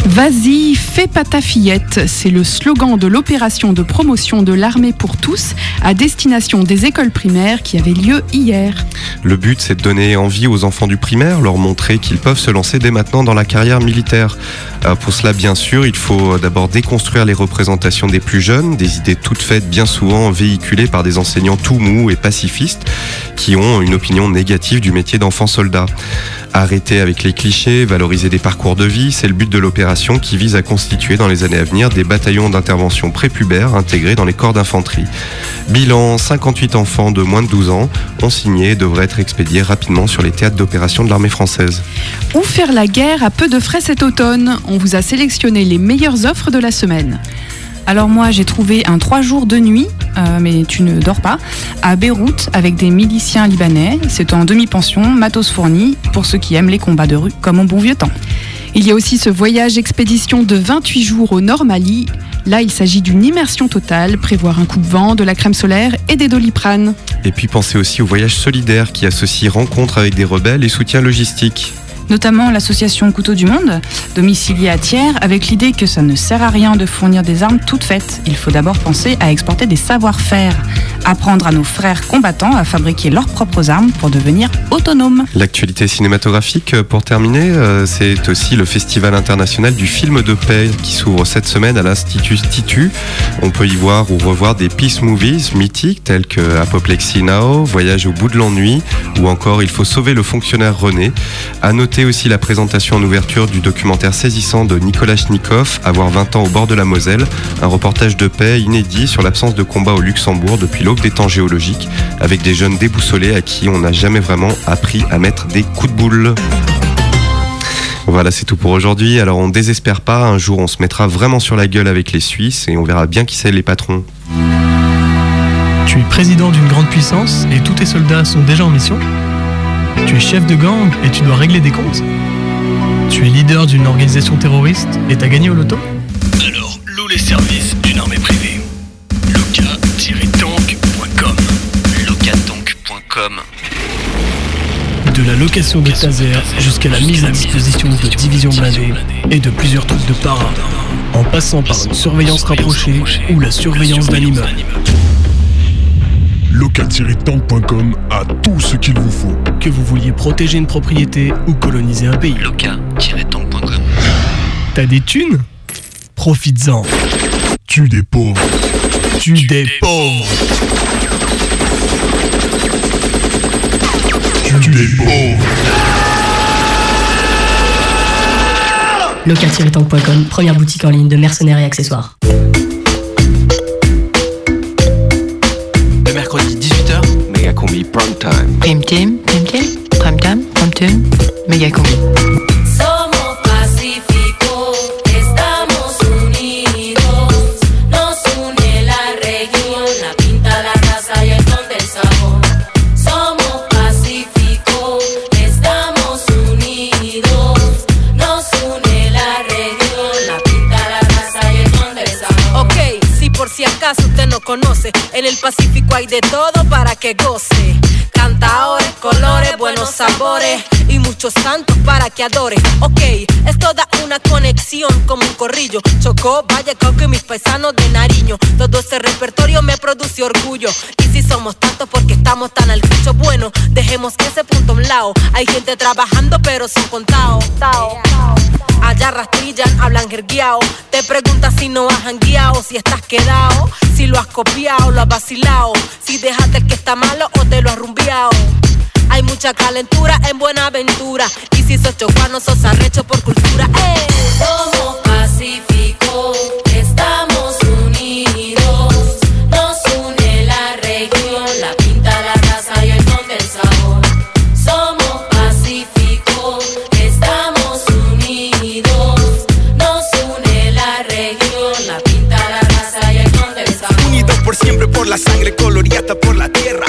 Vas-y, fais pas ta fillette. C'est le slogan de l'opération de promotion de l'armée pour tous à destination des écoles primaires qui avait lieu hier. Le but, c'est de donner envie aux enfants du primaire, leur montrer qu'ils peuvent se lancer dès maintenant dans la carrière militaire. Euh, pour cela, bien sûr, il faut d'abord déconstruire les représentations des plus jeunes, des idées toutes faites bien souvent véhiculées par des enseignants tout mous et pacifistes qui ont une opinion négative du métier d'enfant soldat. Arrêter avec les clichés, valoriser des parcours de vie, c'est le but de l'opération qui vise à constituer dans les années à venir des bataillons d'intervention prépubères intégrés dans les corps d'infanterie. Bilan 58 enfants de moins de 12 ans ont signé et devraient être expédiés rapidement sur les théâtres d'opération de l'armée française. Où faire la guerre à peu de frais cet automne? On vous a sélectionné les meilleures offres de la semaine. Alors moi j'ai trouvé un 3 jours de nuit, euh, mais tu ne dors pas, à Beyrouth avec des miliciens libanais. C'est en demi-pension, matos fourni, pour ceux qui aiment les combats de rue comme au bon vieux temps. Il y a aussi ce voyage expédition de 28 jours au Nord Mali. Là, il s'agit d'une immersion totale, prévoir un coupe-vent, de la crème solaire et des doliprane. Et puis pensez aussi au voyage solidaire qui associe rencontre avec des rebelles et soutien logistique. Notamment l'association Couteau du Monde, domiciliée à Thiers, avec l'idée que ça ne sert à rien de fournir des armes toutes faites. Il faut d'abord penser à exporter des savoir-faire, apprendre à nos frères combattants à fabriquer leurs propres armes pour devenir autonomes. L'actualité cinématographique, euh, pour terminer, euh, c'est aussi le Festival international du film de paix qui s'ouvre cette semaine à l'Institut Titu. On peut y voir ou revoir des peace movies mythiques tels que Apoplexy Now, Voyage au bout de l'ennui ou encore Il faut sauver le fonctionnaire René. À noter aussi la présentation en ouverture du documentaire saisissant de Nicolas Schnikov, Avoir 20 ans au bord de la Moselle, un reportage de paix inédit sur l'absence de combat au Luxembourg depuis l'aube des temps géologiques, avec des jeunes déboussolés à qui on n'a jamais vraiment appris à mettre des coups de boule. Voilà, c'est tout pour aujourd'hui. Alors on désespère pas, un jour on se mettra vraiment sur la gueule avec les Suisses et on verra bien qui c'est les patrons. Tu es président d'une grande puissance et tous tes soldats sont déjà en mission? Tu es chef de gang et tu dois régler des comptes. Tu es leader d'une organisation terroriste et t'as gagné au loto. Alors, loue les services d'une armée privée. Loca-tank.com Locatank.com De la location de taser jusqu'à la mise à disposition de divisions blindées et de plusieurs trucs de para, en passant par une surveillance rapprochée ou la surveillance d'un immeuble. Loca-tank.com a tout ce qu'il vous faut. Que vous vouliez protéger une propriété ou coloniser un pays. Loca-tank.com T'as des thunes? Profites-en. Tue des pauvres. Tue des pauvres. Tue des pauvres. Local-tank.com, première boutique en ligne de mercenaires et accessoires. Méga combi prime time. Prime team, prime team, prime time, prime team, méga en el Pacífico hay de todo para que goce. Cantaores, colores, buenos sabores muchos santos para que adore. Ok, es toda una conexión como un corrillo. Chocó, Valle, Cauca y mis paisanos de Nariño. Todo ese repertorio me produce orgullo. Y si somos tantos porque estamos tan al cucho, bueno, dejemos ese punto a un lado. Hay gente trabajando pero son contados. Allá rastrillan, hablan jergueado. Te preguntas si no has jangueado, si estás quedado, si lo has copiado, lo has vacilado, si dejaste el que está malo o te lo has rumbeado. Hay mucha calentura en Buenaventura. Y si sos chocuano, sos arrecho por cultura. Eh. Somos Pacífico, estamos unidos. Nos une la región, la pinta, la raza y el don del sabor. Somos Pacífico, estamos unidos. Nos une la región, la pinta, la raza y el don del sabor. Unidos por siempre, por la sangre color hasta por la tierra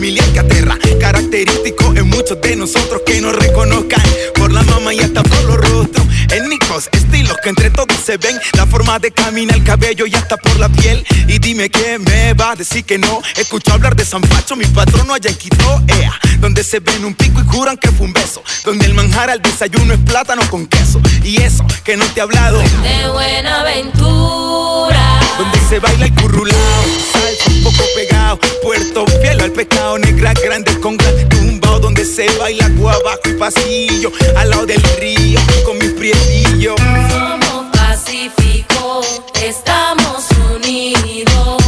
familiar que aterra. Característico en muchos de nosotros que nos reconozcan por la mama y hasta por los rostros. Étnicos, estilos que entre todos se ven. La forma de caminar, el cabello y hasta por la piel. Y dime que me va a decir que no. Escucho hablar de San Pacho, mi patrono allá en Quito, ea. Donde se ven un pico y juran que fue un beso. Donde el manjar al desayuno es plátano con queso. Y eso que no te he hablado. De Buenaventura. Donde se baila el currulao, salsa un poco pegado, Puerto Fiel al pescado, negra grande con gran tumbao, donde se baila guabaco y pasillo, al lado del río, con mis prietillos. Somos Pacífico, estamos unidos.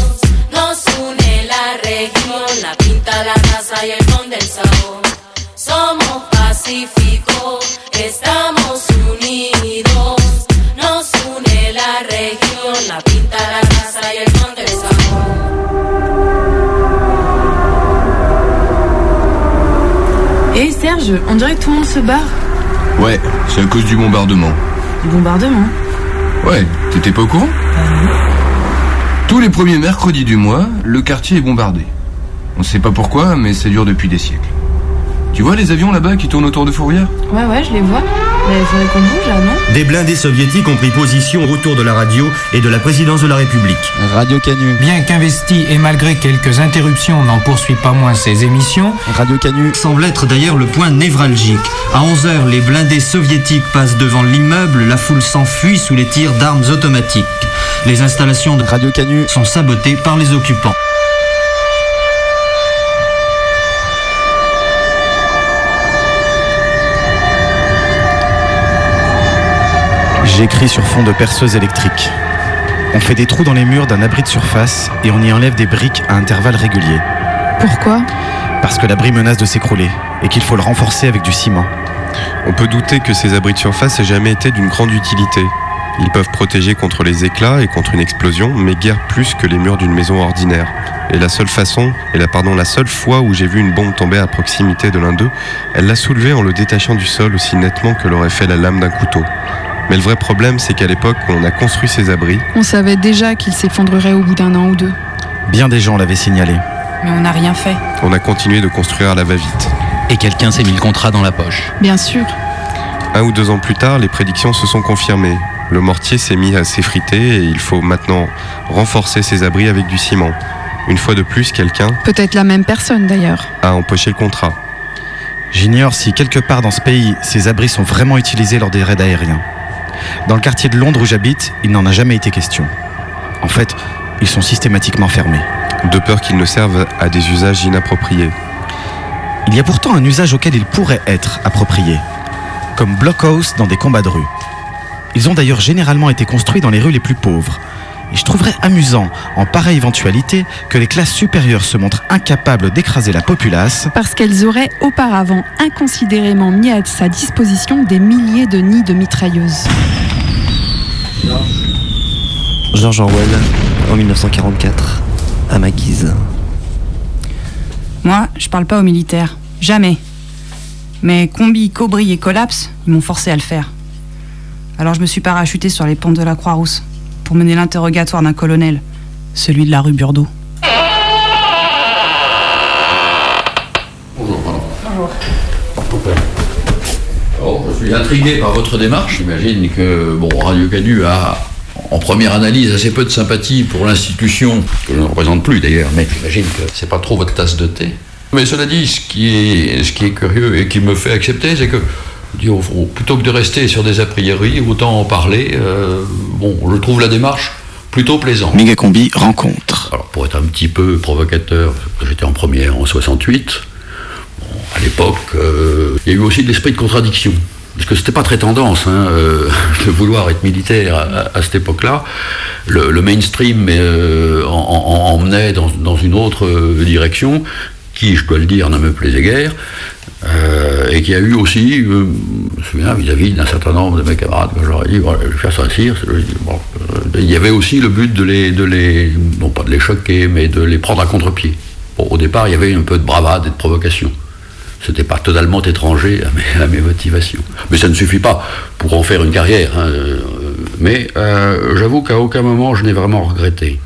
Nos une la región, la pinta, la raza y el don del sabor. Somos Pacífico, On dirait que tout le monde se barre. Ouais, c'est à cause du bombardement. Du bombardement. Ouais, t'étais pas au courant Tous les premiers mercredis du mois, le quartier est bombardé. On sait pas pourquoi, mais ça dure depuis des siècles. Tu vois les avions là-bas qui tournent autour de Fourvière Ouais, ouais, je les vois. Mais il faudrait qu'on bouge là, non Des blindés soviétiques ont pris position autour de la radio et de la présidence de la République. Radio Canu. Bien qu'investi et malgré quelques interruptions, n'en poursuit pas moins ses émissions. Radio Canu semble être d'ailleurs le point névralgique. À 11h, les blindés soviétiques passent devant l'immeuble, la foule s'enfuit sous les tirs d'armes automatiques. Les installations de Radio Canu sont sabotées par les occupants. J'écris sur fond de perceuse électrique. On fait des trous dans les murs d'un abri de surface et on y enlève des briques à intervalles réguliers. Pourquoi? Parce que l'abri menace de s'écrouler et qu'il faut le renforcer avec du ciment. On peut douter que ces abris de surface aient jamais été d'une grande utilité. Ils peuvent protéger contre les éclats et contre une explosion, mais guère plus que les murs d'une maison ordinaire. Et la seule façon, et la, pardon, la seule fois où j'ai vu une bombe tomber à proximité de l'un d'eux, elle l'a soulevée en le détachant du sol aussi nettement que l'aurait fait la lame d'un couteau. Mais le vrai problème, c'est qu'à l'époque où on a construit ces abris, On savait déjà qu'il s'effondrerait au bout d'un an ou deux. Bien des gens l'avaient signalé. Mais on n'a rien fait. on a continué de construire à la va-vite. Et quelqu'un s'est mis le contrat dans la poche. Bien sûr. Un ou deux ans plus tard, les prédictions se sont confirmées. Le mortier s'est mis à s'effriter et il faut maintenant renforcer ces abris avec du ciment. Une fois de plus, quelqu'un Peut-être la même personne d'ailleurs. a empoché le contrat. J'ignore si quelque part dans ce pays, ces abris sont vraiment utilisés lors des raids aériens. Dans le quartier de Londres où j'habite, il n'en a jamais été question. En fait, ils sont systématiquement fermés. De peur qu'ils ne servent à des usages inappropriés. Il y a pourtant un usage auquel ils pourraient être appropriés, comme blockhouse dans des combats de rue. Ils ont d'ailleurs généralement été construits dans les rues les plus pauvres. Et je trouverais amusant, en pareille éventualité, que les classes supérieures se montrent incapables d'écraser la populace Parce qu'elles auraient auparavant inconsidérément mis à sa disposition des milliers de nids de mitrailleuses. George Orwell, en 1944, à ma guise. Moi, je parle pas aux militaires. Jamais. Mais Combi, Cobri et Collapse, ils m'ont forcé à le faire. Alors je me suis parachuté sur les pentes de la Croix-Rousse pour mener l'interrogatoire d'un colonel, celui de la rue Burdeau. Oh, je suis intrigué par votre démarche. J'imagine que bon, Radio Canu a, en première analyse, assez peu de sympathie pour l'institution, que je ne représente plus d'ailleurs, mais j'imagine que c'est pas trop votre tasse de thé. Mais cela dit, ce qui est, ce qui est curieux et qui me fait accepter, c'est que plutôt que de rester sur des a priori, autant en parler. euh, bon, je trouve la démarche plutôt plaisante. Mégacombi rencontre. Alors, pour être un petit peu provocateur, j'étais en première en 68. Bon, à l'époque, euh, il y a eu aussi de l'esprit de contradiction. Parce que c'était pas très tendance hein, euh, de vouloir être militaire à, à cette époque-là. Le, le mainstream en- en- emmenait dans, dans une autre direction, qui, je dois le dire, ne me plaisait guère. Euh, et qui a eu aussi, euh, je me souviens, vis-à-vis d'un certain nombre de mes camarades, que j'aurais dit, voilà, je vais faire. Bon, euh, il y avait aussi le but de les, de les, non pas de les choquer, mais de les prendre à contre-pied. Bon, au départ, il y avait un peu de bravade et de provocation. C'était pas totalement étranger à mes, motivations. Mais ça ne suffit pas pour en faire une carrière. hein, Mais j'avoue qu'à aucun moment je n'ai vraiment regretté.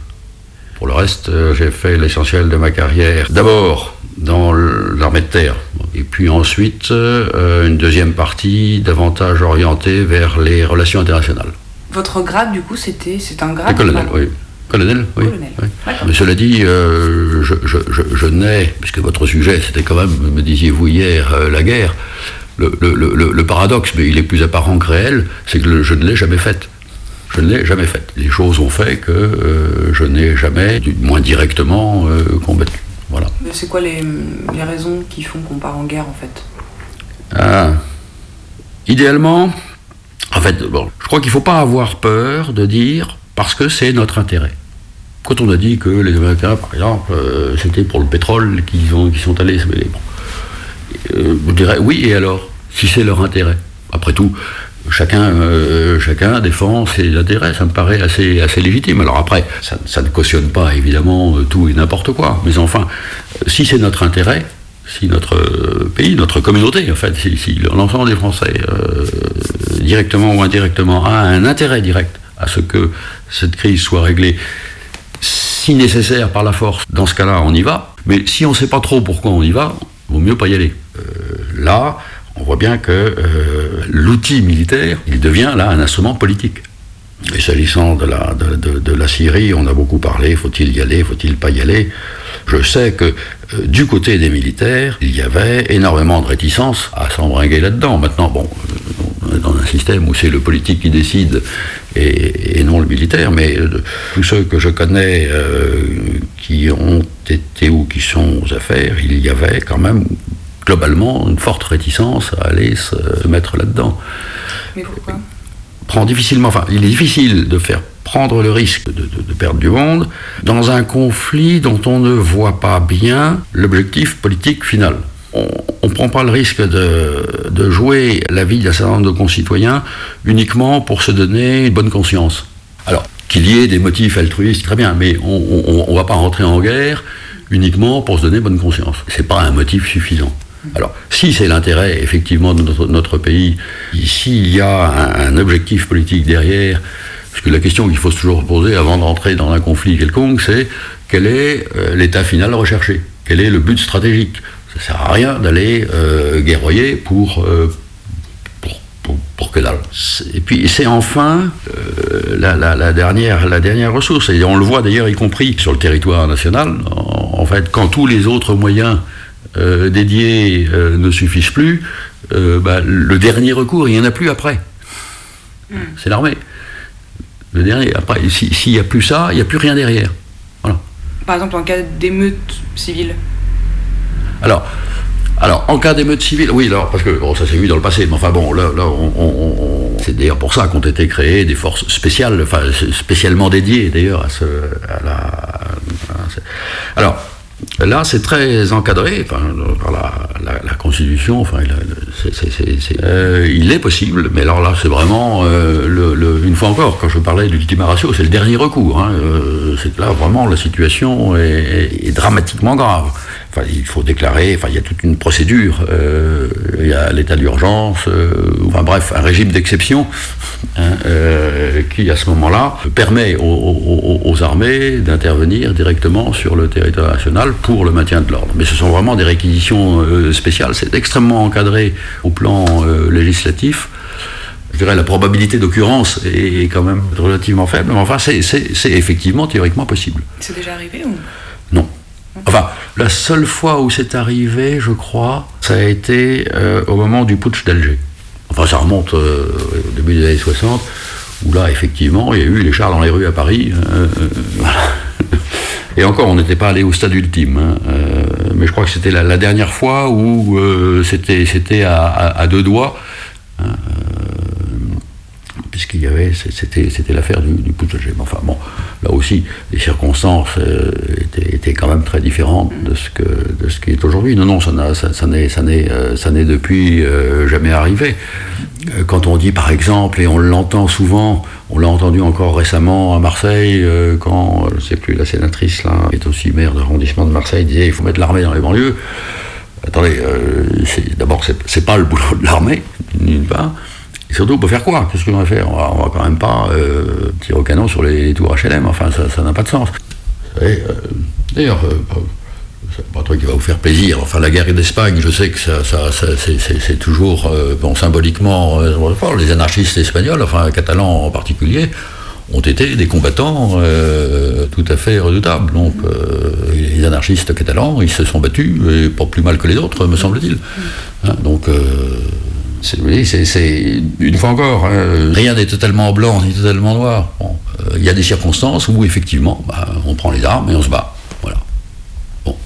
Pour le reste, j'ai fait l'essentiel de ma carrière. D'abord dans l'armée de terre, et puis ensuite euh, une deuxième partie davantage orientée vers les relations internationales. Votre grade, du coup, c'était c'est un grade colonel, oui. Colonel, oui. oui. Mais cela dit, euh, je, je, je, je n'ai, puisque votre sujet c'était quand même, me disiez-vous hier, euh, la guerre, le, le, le, le paradoxe, mais il est plus apparent que réel, c'est que le- je ne l'ai jamais faite. Je ne l'ai jamais faite. Les choses ont fait que euh, je n'ai jamais, du moins directement, combattu. Voilà. Mais C'est quoi les, les raisons qui font qu'on part en guerre, en fait? Ah. Idéalement, en fait, bon, je crois qu'il ne faut pas avoir peur de dire parce que c'est notre intérêt. Quand on a dit que les Américains, par exemple, euh, c'était pour le pétrole qu'ils ont- qu'ils sont allés. mais bon. Euh, je dirais oui, et alors Si c'est leur intérêt. Après tout, chacun, euh, chacun défend ses intérêts, ça me paraît assez, assez légitime. Alors après, ça, ne cautionne pas évidemment euh, tout et n'importe quoi, mais enfin, euh, si c'est notre intérêt, si notre pays, notre communauté, en fait, si, l'ensemble des Français, directement ou indirectement, a un intérêt direct à ce que cette crise soit réglée, si nécessaire par la force, dans ce cas-là, on y va. Mais si on ne sait pas trop pourquoi on y va, vaut mieux pas y aller. Là, on voit bien que euh, l'outil militaire, il devient là un instrument politique. Et s'agissant de la, Syrie, on a beaucoup parlé, faut-il y aller, faut-il pas y aller Je sais que euh, du côté des militaires, il y avait énormément de réticence à s'embringuer là-dedans. Maintenant, bon, on est dans un système où c'est le politique qui décide et, non le militaire, mais euh, tous ceux que je connais qui ont été ou qui sont aux affaires, il y avait quand même globalement une forte réticence à aller se mettre là-dedans Mais pourquoi? Prend difficilement, enfin, il est difficile de faire prendre le risque de, de- de perdre du monde dans un conflit dont on ne voit pas bien l'objectif politique final. On ne prend pas le risque de, de jouer la vie d'un certain nombre de concitoyens uniquement pour se donner une bonne conscience. Alors, qu'il y ait des motifs altruistes, très bien, mais on ne va pas rentrer en guerre uniquement pour se donner bonne conscience. Ce n'est pas un motif suffisant. Alors, si c'est l'intérêt, effectivement, de notre, pays, s'il y a un, objectif politique derrière, parce que la question qu'il faut toujours poser avant d'entrer dans un conflit quelconque, c'est quel est euh, l'état final recherché? Quel est le but stratégique? Ça ne sert à rien d'aller euh, guerroyer pour, euh, pour, pour, pour que dalle. Et puis, c'est enfin euh, la, dernière, la dernière ressource. Et on le voit d'ailleurs, y compris sur le territoire national. En fait, quand tous les autres moyens euh, dédiés euh, ne suffisent plus, euh, bah, le dernier recours, il n'y en a plus après. C'est l'armée. Le dernier. Après, si- s'il n'y a plus ça, il n'y a plus rien derrière. Par exemple, en cas d'émeute civile. Alors, alors en cas d'émeute civile, oui, alors, parce que bon, ça s'est vu dans le passé, mais enfin bon, là, là on, on- on- c'est d'ailleurs pour ça qu'ont été créées des forces spéciales, enfin spécialement dédiées d'ailleurs à ce, à la, à ce- alors. Là, c'est très encadré enfin, par la, la- la Constitution. Enfin, il, a- c'est- c'est- c'est- c'est- euh, il est possible, mais alors là, c'est vraiment, euh, le- le- une fois encore, quand je parlais du ultima ratio, c'est le dernier recours. hein, euh, c'est que là, vraiment, la situation est dramatiquement grave. Il faut déclarer, enfin, il y a toute une procédure, euh, il y a l'état d'urgence, euh, enfin bref, un régime d'exception hein, euh, qui, à ce moment-là, permet aux, armées d'intervenir directement sur le territoire national pour le maintien de l'ordre. Mais ce sont vraiment des réquisitions spéciales, c'est extrêmement encadré au plan législatif. Je dirais la probabilité d'occurrence est quand même relativement faible, mais enfin, c'est- effectivement théoriquement possible. C'est déjà arrivé ou? Enfin, la seule fois où c'est arrivé, je crois, ça a été euh, au moment du putsch d'Alger. Enfin, ça remonte euh, au début des années 60, où là, effectivement, il y a eu les chars dans les rues à Paris. euh. Et encore, on n'était pas allé au stade ultime. hein, mais je crois que c'était la, dernière fois où c'était à, deux doigts. hein, puisqu'il y avait, c'était, l'affaire du, du. Mais Enfin bon, là aussi, les circonstances euh, étaient, quand même très différentes de ce, de qui est aujourd'hui. Non, non, ça, euh, n'est depuis euh, jamais arrivé. Quand on dit par exemple, et on l'entend souvent, on l'a entendu encore récemment à Marseille, quand, je ne sais plus, la sénatrice là, qui est aussi maire d'arrondissement de Marseille, disait il faut mettre l'armée dans les banlieues. Attendez, d'abord, c'est, c'est pas le boulot de l'armée, d'une part. Et surtout, pour faire quoi? Qu'est-ce qu'on va faire? On va, on va quand même pas euh, tirer au canon sur les tours HLM, enfin, ça n'a pas de sens. euh, D'ailleurs, euh, c'est pas un truc qui va vous faire plaisir. Enfin, la guerre d'Espagne, je sais que ça, ça- ça- c'est- toujours, euh, bon, symboliquement, les anarchistes espagnols, enfin catalans en particulier, ont été des combattants tout à fait redoutables. Donc, les anarchistes catalans, ils se sont battus, et pas plus mal que les autres, me semble-t-il. Hein, donc, c'est, une fois encore, hein, rien n'est totalement blanc ni totalement noir. Bon, euh, Il y a des circonstances où, effectivement, bah, on prend les armes et on se bat. Voilà. Bon.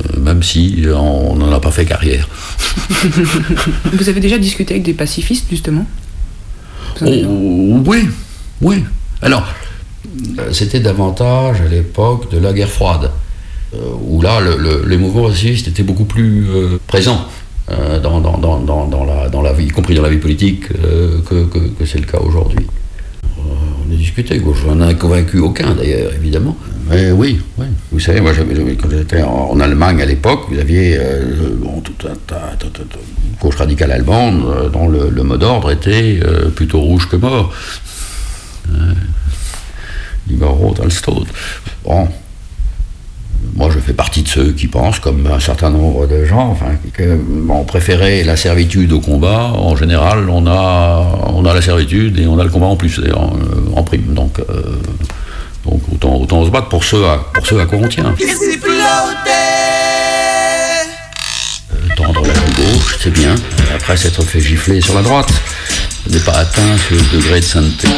Euh, même si euh, on n'en a pas fait carrière. Vous avez déjà discuté avec des pacifistes, justement? Oh, oui, oui. Alors, euh, c'était davantage à l'époque de la guerre froide, euh, où là, le- le- les mouvements racistes étaient beaucoup plus euh, présents euh, dans, dans- dans- dans- dans la, dans la vie, y compris dans la vie politique, euh, que, que- c'est le cas aujourd'hui. Euh, on a discuté, je n'en ai convaincu aucun d'ailleurs, évidemment. Mais oui, oui. Vous savez, moi, quand j'étais en, Allemagne à l'époque, vous aviez euh, tout un gauche radicale allemande euh, dont le, mot d'ordre était euh, plutôt rouge que mort. Euh, Libero. Bon, moi je fais partie de ceux qui pensent, comme un certain nombre de gens, enfin, que bon, préférer la servitude au combat. En général, on a, on a la servitude et on a le combat en plus, en, euh, en prime. Donc, euh, donc autant, autant se battre pour ceux à, pour ceux à quoi on tient. Euh, tendre la main gauche, c'est bien. Après s'être fait gifler sur la droite, n'est pas atteint ce degré de sainteté.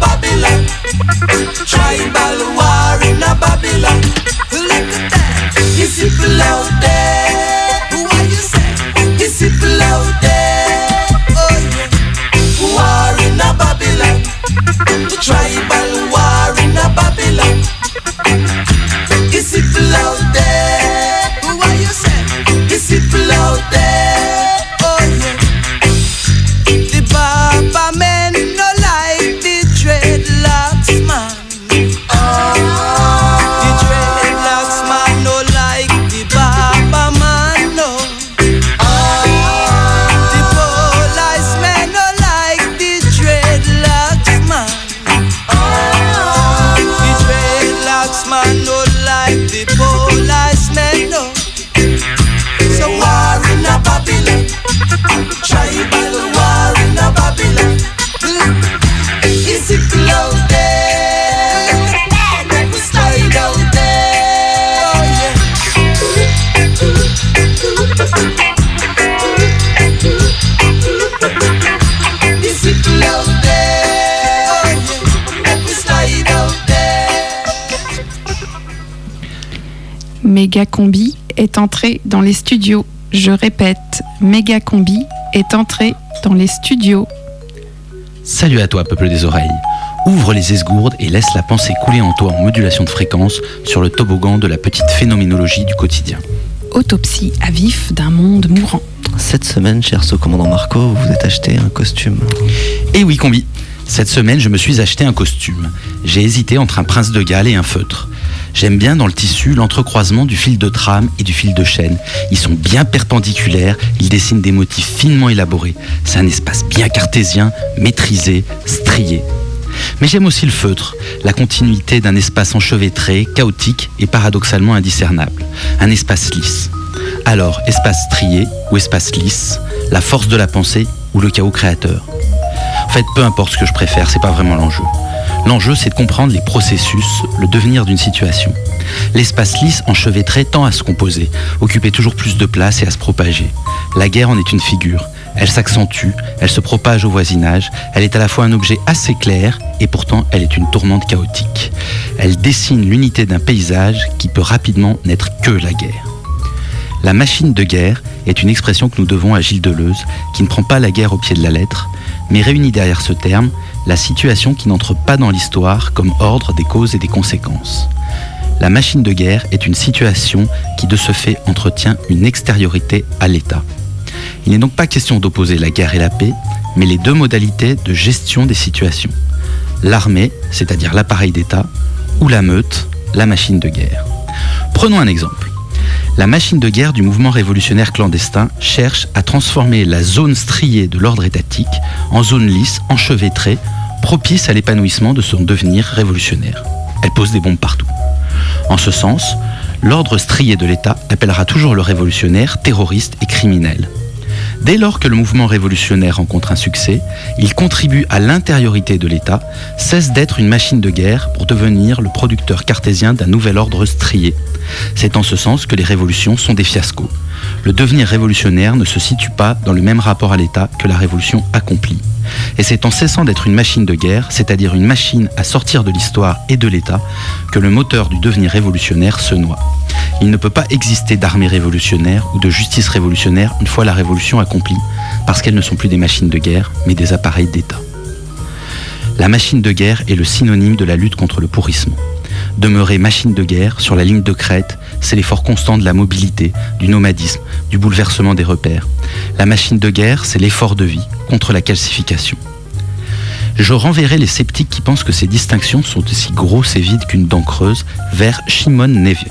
Babylon, tribal war in a Babylon. Look at that, is it below there? What you say? Is it below there? Oh yeah, war in a Babylon, tribal war in a Babylon. Is it below there? Méga Combi est entré dans les studios. Je répète, Méga Combi est entré dans les studios. Salut à toi, peuple des oreilles. Ouvre les esgourdes et laisse la pensée couler en toi en modulation de fréquence sur le toboggan de la petite phénoménologie du quotidien. Autopsie à vif d'un monde mourant. Cette semaine, cher sous-commandant Marco, vous vous êtes acheté un costume. Et oui, combi. Cette semaine, je me suis acheté un costume. J'ai hésité entre un prince de Galles et un feutre. J'aime bien dans le tissu l'entrecroisement du fil de trame et du fil de chaîne. Ils sont bien perpendiculaires, ils dessinent des motifs finement élaborés. C'est un espace bien cartésien, maîtrisé, strié. Mais j'aime aussi le feutre, la continuité d'un espace enchevêtré, chaotique et paradoxalement indiscernable. Un espace lisse. Alors, espace strié ou espace lisse, la force de la pensée ou le chaos créateur? Fait, peu importe ce que je préfère, c'est pas vraiment l'enjeu. L'enjeu, c'est de comprendre les processus, le devenir d'une situation. L'espace lisse enchevêtré tend à se composer, occuper toujours plus de place et à se propager. La guerre en est une figure. Elle s'accentue, elle se propage au voisinage, elle est à la fois un objet assez clair et pourtant elle est une tourmente chaotique. Elle dessine l'unité d'un paysage qui peut rapidement n'être que la guerre. La machine de guerre est une expression que nous devons à Gilles Deleuze, qui ne prend pas la guerre au pied de la lettre, mais réunit derrière ce terme la situation qui n'entre pas dans l'histoire comme ordre des causes et des conséquences. La machine de guerre est une situation qui de ce fait entretient une extériorité à l'État. Il n'est donc pas question d'opposer la guerre et la paix, mais les deux modalités de gestion des situations. L'armée, c'est-à-dire l'appareil d'État, ou la meute, la machine de guerre. Prenons un exemple. La machine de guerre du mouvement révolutionnaire clandestin cherche à transformer la zone striée de l'ordre étatique en zone lisse, enchevêtrée, propice à l'épanouissement de son devenir révolutionnaire. Elle pose des bombes partout. En ce sens, l'ordre strié de l'État appellera toujours le révolutionnaire terroriste et criminel. Dès lors que le mouvement révolutionnaire rencontre un succès, il contribue à l'intériorité de l'État, cesse d'être une machine de guerre pour devenir le producteur cartésien d'un nouvel ordre strié. C'est en ce sens que les révolutions sont des fiascos. Le devenir révolutionnaire ne se situe pas dans le même rapport à l'État que la révolution accomplie. Et c'est en cessant d'être une machine de guerre, c'est-à-dire une machine à sortir de l'histoire et de l'État, que le moteur du devenir révolutionnaire se noie. Il ne peut pas exister d'armée révolutionnaire ou de justice révolutionnaire une fois la révolution accomplie, parce qu'elles ne sont plus des machines de guerre, mais des appareils d'État. La machine de guerre est le synonyme de la lutte contre le pourrissement. Demeurer machine de guerre sur la ligne de crête, c'est l'effort constant de la mobilité, du nomadisme, du bouleversement des repères. La machine de guerre, c'est l'effort de vie contre la calcification. Je renverrai les sceptiques qui pensent que ces distinctions sont aussi grosses et vides qu'une dent creuse vers Shimon Nevier.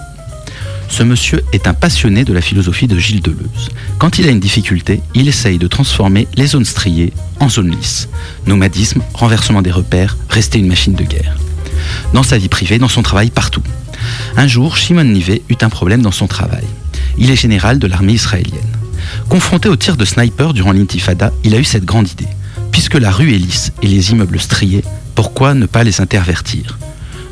Ce monsieur est un passionné de la philosophie de Gilles Deleuze. Quand il a une difficulté, il essaye de transformer les zones striées en zones lisses. Nomadisme, renversement des repères, rester une machine de guerre. Dans sa vie privée, dans son travail, partout. Un jour, Shimon Nivet eut un problème dans son travail. Il est général de l'armée israélienne. Confronté au tir de sniper durant l'intifada, il a eu cette grande idée. Puisque la rue est lisse et les immeubles striés, pourquoi ne pas les intervertir?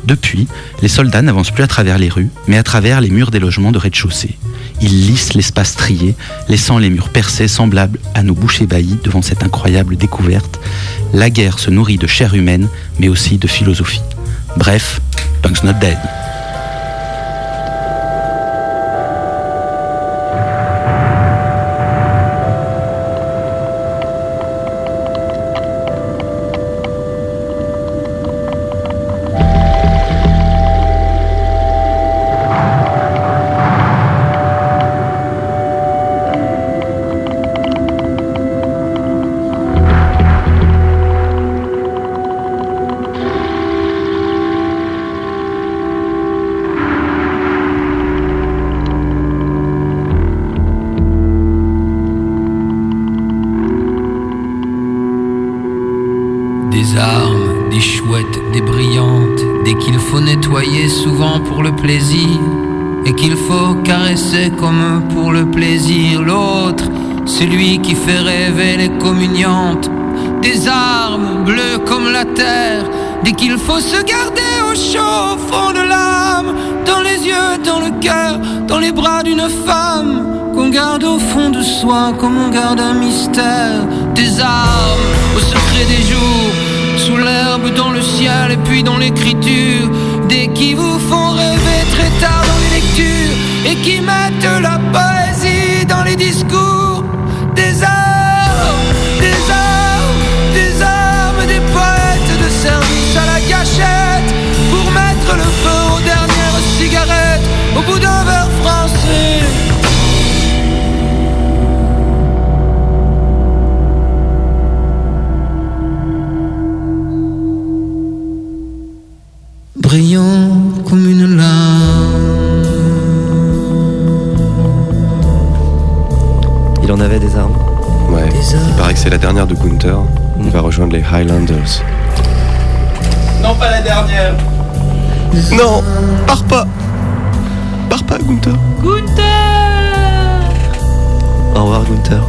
Depuis, les soldats n'avancent plus à travers les rues, mais à travers les murs des logements de rez-de-chaussée. Ils lissent l'espace strié, laissant les murs percés semblables à nos bouches ébahies devant cette incroyable découverte. La guerre se nourrit de chair humaine, mais aussi de philosophie. Bref, Punk's not dead. Et qu'il faut caresser comme pour le plaisir l'autre, celui qui fait rêver les communiantes. Des armes bleues comme la terre, dès qu'il faut se garder au chaud au fond de l'âme, dans les yeux, dans le cœur, dans les bras d'une femme, qu'on garde au fond de soi comme on garde un mystère. Des armes au secret des jours, sous l'herbe, dans le ciel et puis dans l'écriture, des qui vous font dans les lectures et qui mettent la poésie dans les discours. Des armes, des armes, des armes, des poètes de service à la gâchette pour mettre le feu aux dernières cigarettes au bout d'un verre il paraît que c'est la dernière de Gunther. Il va rejoindre les Highlanders. Non, pas la dernière. Non, pars pas. Pars pas, Gunther. Gunther Au revoir, Gunther.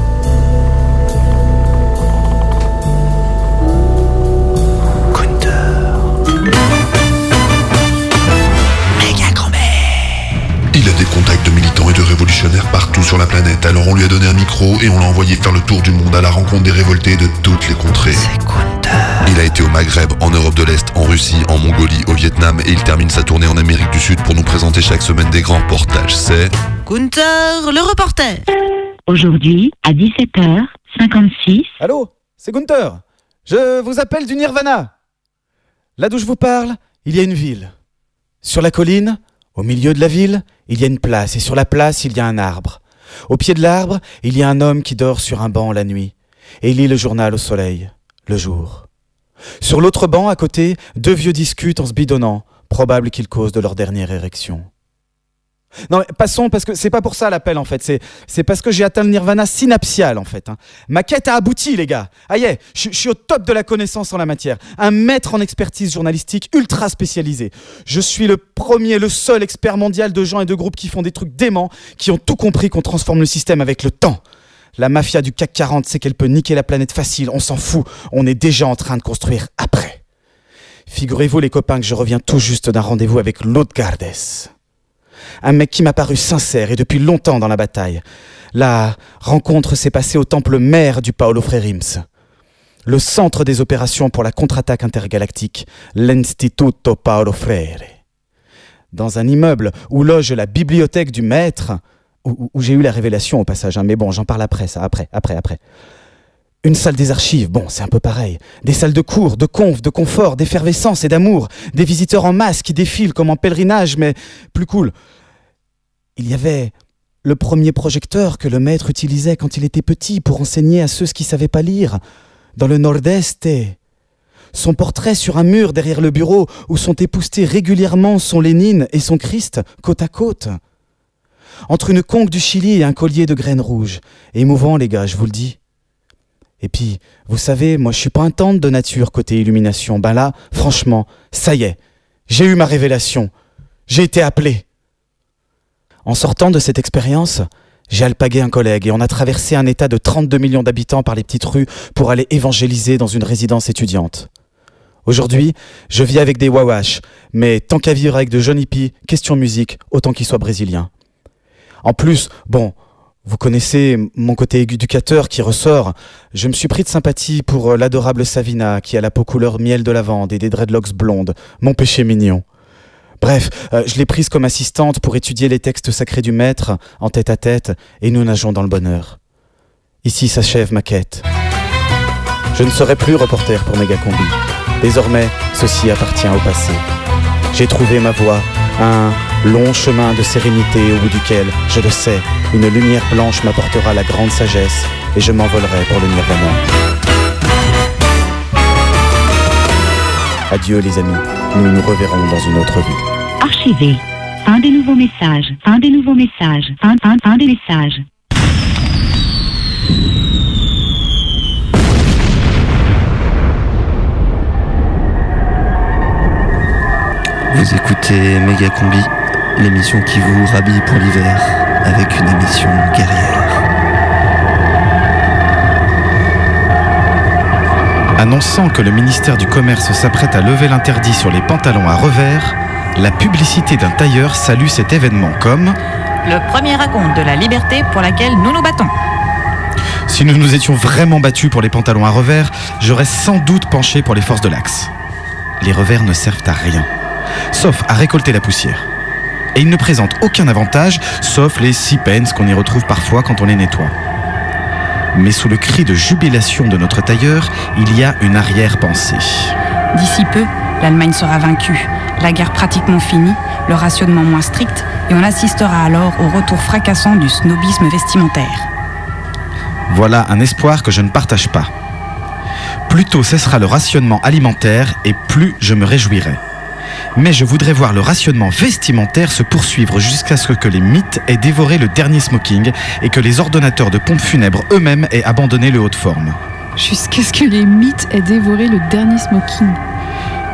A des contacts de militants et de révolutionnaires partout sur la planète, alors on lui a donné un micro et on l'a envoyé faire le tour du monde à la rencontre des révoltés de toutes les contrées. Il a été au Maghreb, en Europe de l'Est, en Russie, en Mongolie, au Vietnam et il termine sa tournée en Amérique du Sud pour nous présenter chaque semaine des grands reportages. C'est Gunther, le reporter. Aujourd'hui, à 17h56. Allô, c'est Gunther. Je vous appelle du Nirvana. Là d'où je vous parle, il y a une ville. Sur la colline, au milieu de la ville, il y a une place, et sur la place, il y a un arbre. Au pied de l'arbre, il y a un homme qui dort sur un banc la nuit, et il lit le journal au soleil, le jour. Sur l'autre banc, à côté, deux vieux discutent en se bidonnant, probable qu'ils causent de leur dernière érection. Non, passons, parce que c'est pas pour ça l'appel en fait. C'est, parce que j'ai atteint le nirvana synaptial en fait. hein. Ma quête a abouti, les gars. Ah je suis au top de la connaissance en la matière. Un maître en expertise journalistique ultra spécialisé. Je suis le premier, le seul expert mondial de gens et de groupes qui font des trucs déments, qui ont tout compris qu'on transforme le système avec le temps. La mafia du CAC 40 sait qu'elle peut niquer la planète facile, on s'en fout. On est déjà en train de construire après. Figurez-vous les copains que je reviens tout juste d'un rendez-vous avec Lord Gardes. Un mec qui m'a paru sincère et depuis longtemps dans la bataille. La rencontre s'est passée au temple mère du Paolo Frerims. Le centre des opérations pour la contre-attaque intergalactique, l'Instituto Paolo Freire. Dans un immeuble où loge la bibliothèque du maître, où, j'ai eu la révélation au passage, hein, mais bon, j'en parle après, ça, après, après, après. Une salle des archives, bon, c'est un peu pareil. Des salles de cours, de conf, de confort, d'effervescence et d'amour. Des visiteurs en masse qui défilent comme en pèlerinage, mais plus cool. Il y avait le premier projecteur que le maître utilisait quand il était petit pour enseigner à ceux qui savaient pas lire, dans le nord-est. Son portrait sur un mur derrière le bureau où sont époustés régulièrement son Lénine et son Christ côte à côte. Entre une conque du Chili et un collier de graines rouges. Émouvant, les gars, je vous le dis. Et puis, vous savez, moi je suis pas un tante de nature côté illumination. Ben là, franchement, ça y est, j'ai eu ma révélation. J'ai été appelé. En sortant de cette expérience, j'ai alpagué un collègue et on a traversé un état de 32 millions d'habitants par les petites rues pour aller évangéliser dans une résidence étudiante. Aujourd'hui, je vis avec des wawash, mais tant qu'à vivre avec de jeunes hippies, question musique, autant qu'ils soient brésiliens. En plus, bon, vous connaissez mon côté éducateur qui ressort. Je me suis pris de sympathie pour euh, l'adorable Savina qui a la peau couleur miel de lavande et des dreadlocks blondes. Mon péché mignon. Bref, euh, je l'ai prise comme assistante pour étudier les textes sacrés du maître en tête à tête et nous nageons dans le bonheur. Ici s'achève ma quête. Je ne serai plus reporter pour Megacombi. Désormais, ceci appartient au passé. J'ai trouvé ma voie, un long chemin de sérénité au bout duquel, je le sais, une lumière blanche m'apportera la grande sagesse et je m'envolerai pour le nirvana. Adieu les amis, nous nous reverrons dans une autre vie. Archivé. Fin des nouveaux messages. Fin des nouveaux messages. Fin, fin, fin des messages. Vous écoutez Méga Combi, l'émission qui vous rhabille pour l'hiver, avec une émission guerrière. Annonçant que le ministère du Commerce s'apprête à lever l'interdit sur les pantalons à revers, la publicité d'un tailleur salue cet événement comme Le premier raconte de la liberté pour laquelle nous nous battons. Si nous nous étions vraiment battus pour les pantalons à revers, j'aurais sans doute penché pour les forces de l'axe. Les revers ne servent à rien, sauf à récolter la poussière. Et ils ne présentent aucun avantage, sauf les six pence qu'on y retrouve parfois quand on les nettoie. Mais sous le cri de jubilation de notre tailleur, il y a une arrière-pensée. D'ici peu, l'Allemagne sera vaincue, la guerre pratiquement finie, le rationnement moins strict, et on assistera alors au retour fracassant du snobisme vestimentaire. Voilà un espoir que je ne partage pas. Plus tôt cessera le rationnement alimentaire et plus je me réjouirai. Mais je voudrais voir le rationnement vestimentaire se poursuivre jusqu'à ce que les mythes aient dévoré le dernier smoking et que les ordonnateurs de pompes funèbres eux-mêmes aient abandonné le haut de forme. Jusqu'à ce que les mythes aient dévoré le dernier smoking.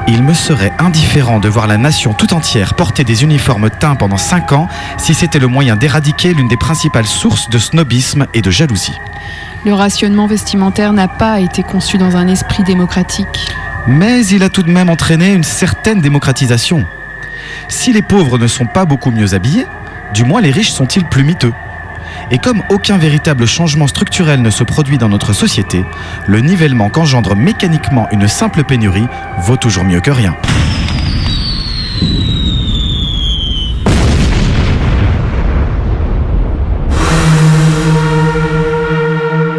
Il me serait indifférent de voir la nation tout entière porter des uniformes teints pendant 5 ans si c'était le moyen d'éradiquer l'une des principales sources de snobisme et de jalousie. Le rationnement vestimentaire n'a pas été conçu dans un esprit démocratique. Mais il a tout de même entraîné une certaine démocratisation. Si les pauvres ne sont pas beaucoup mieux habillés, du moins les riches sont-ils plus miteux Et comme aucun véritable changement structurel ne se produit dans notre société, le nivellement qu'engendre mécaniquement une simple pénurie vaut toujours mieux que rien.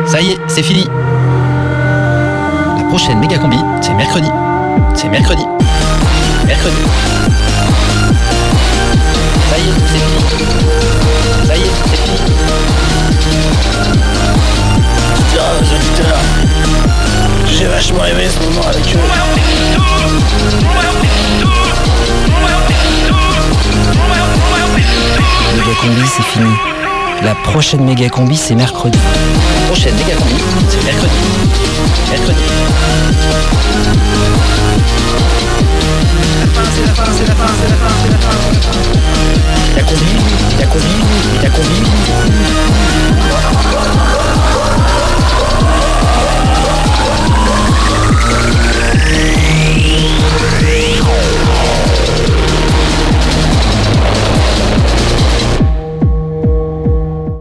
Ça y est, c'est fini. Prochaine méga combi, c'est mercredi. C'est mercredi. Mercredi. Ça y est, c'est fini. Ça y est, c'est fini. Putain, les auditeurs, j'ai vachement aimé ce moment avec eux. méga combi, c'est fini. La prochaine méga combi, c'est mercredi. La prochaine méga combi, c'est mercredi. Mercredi. La combi, la combi, la combi.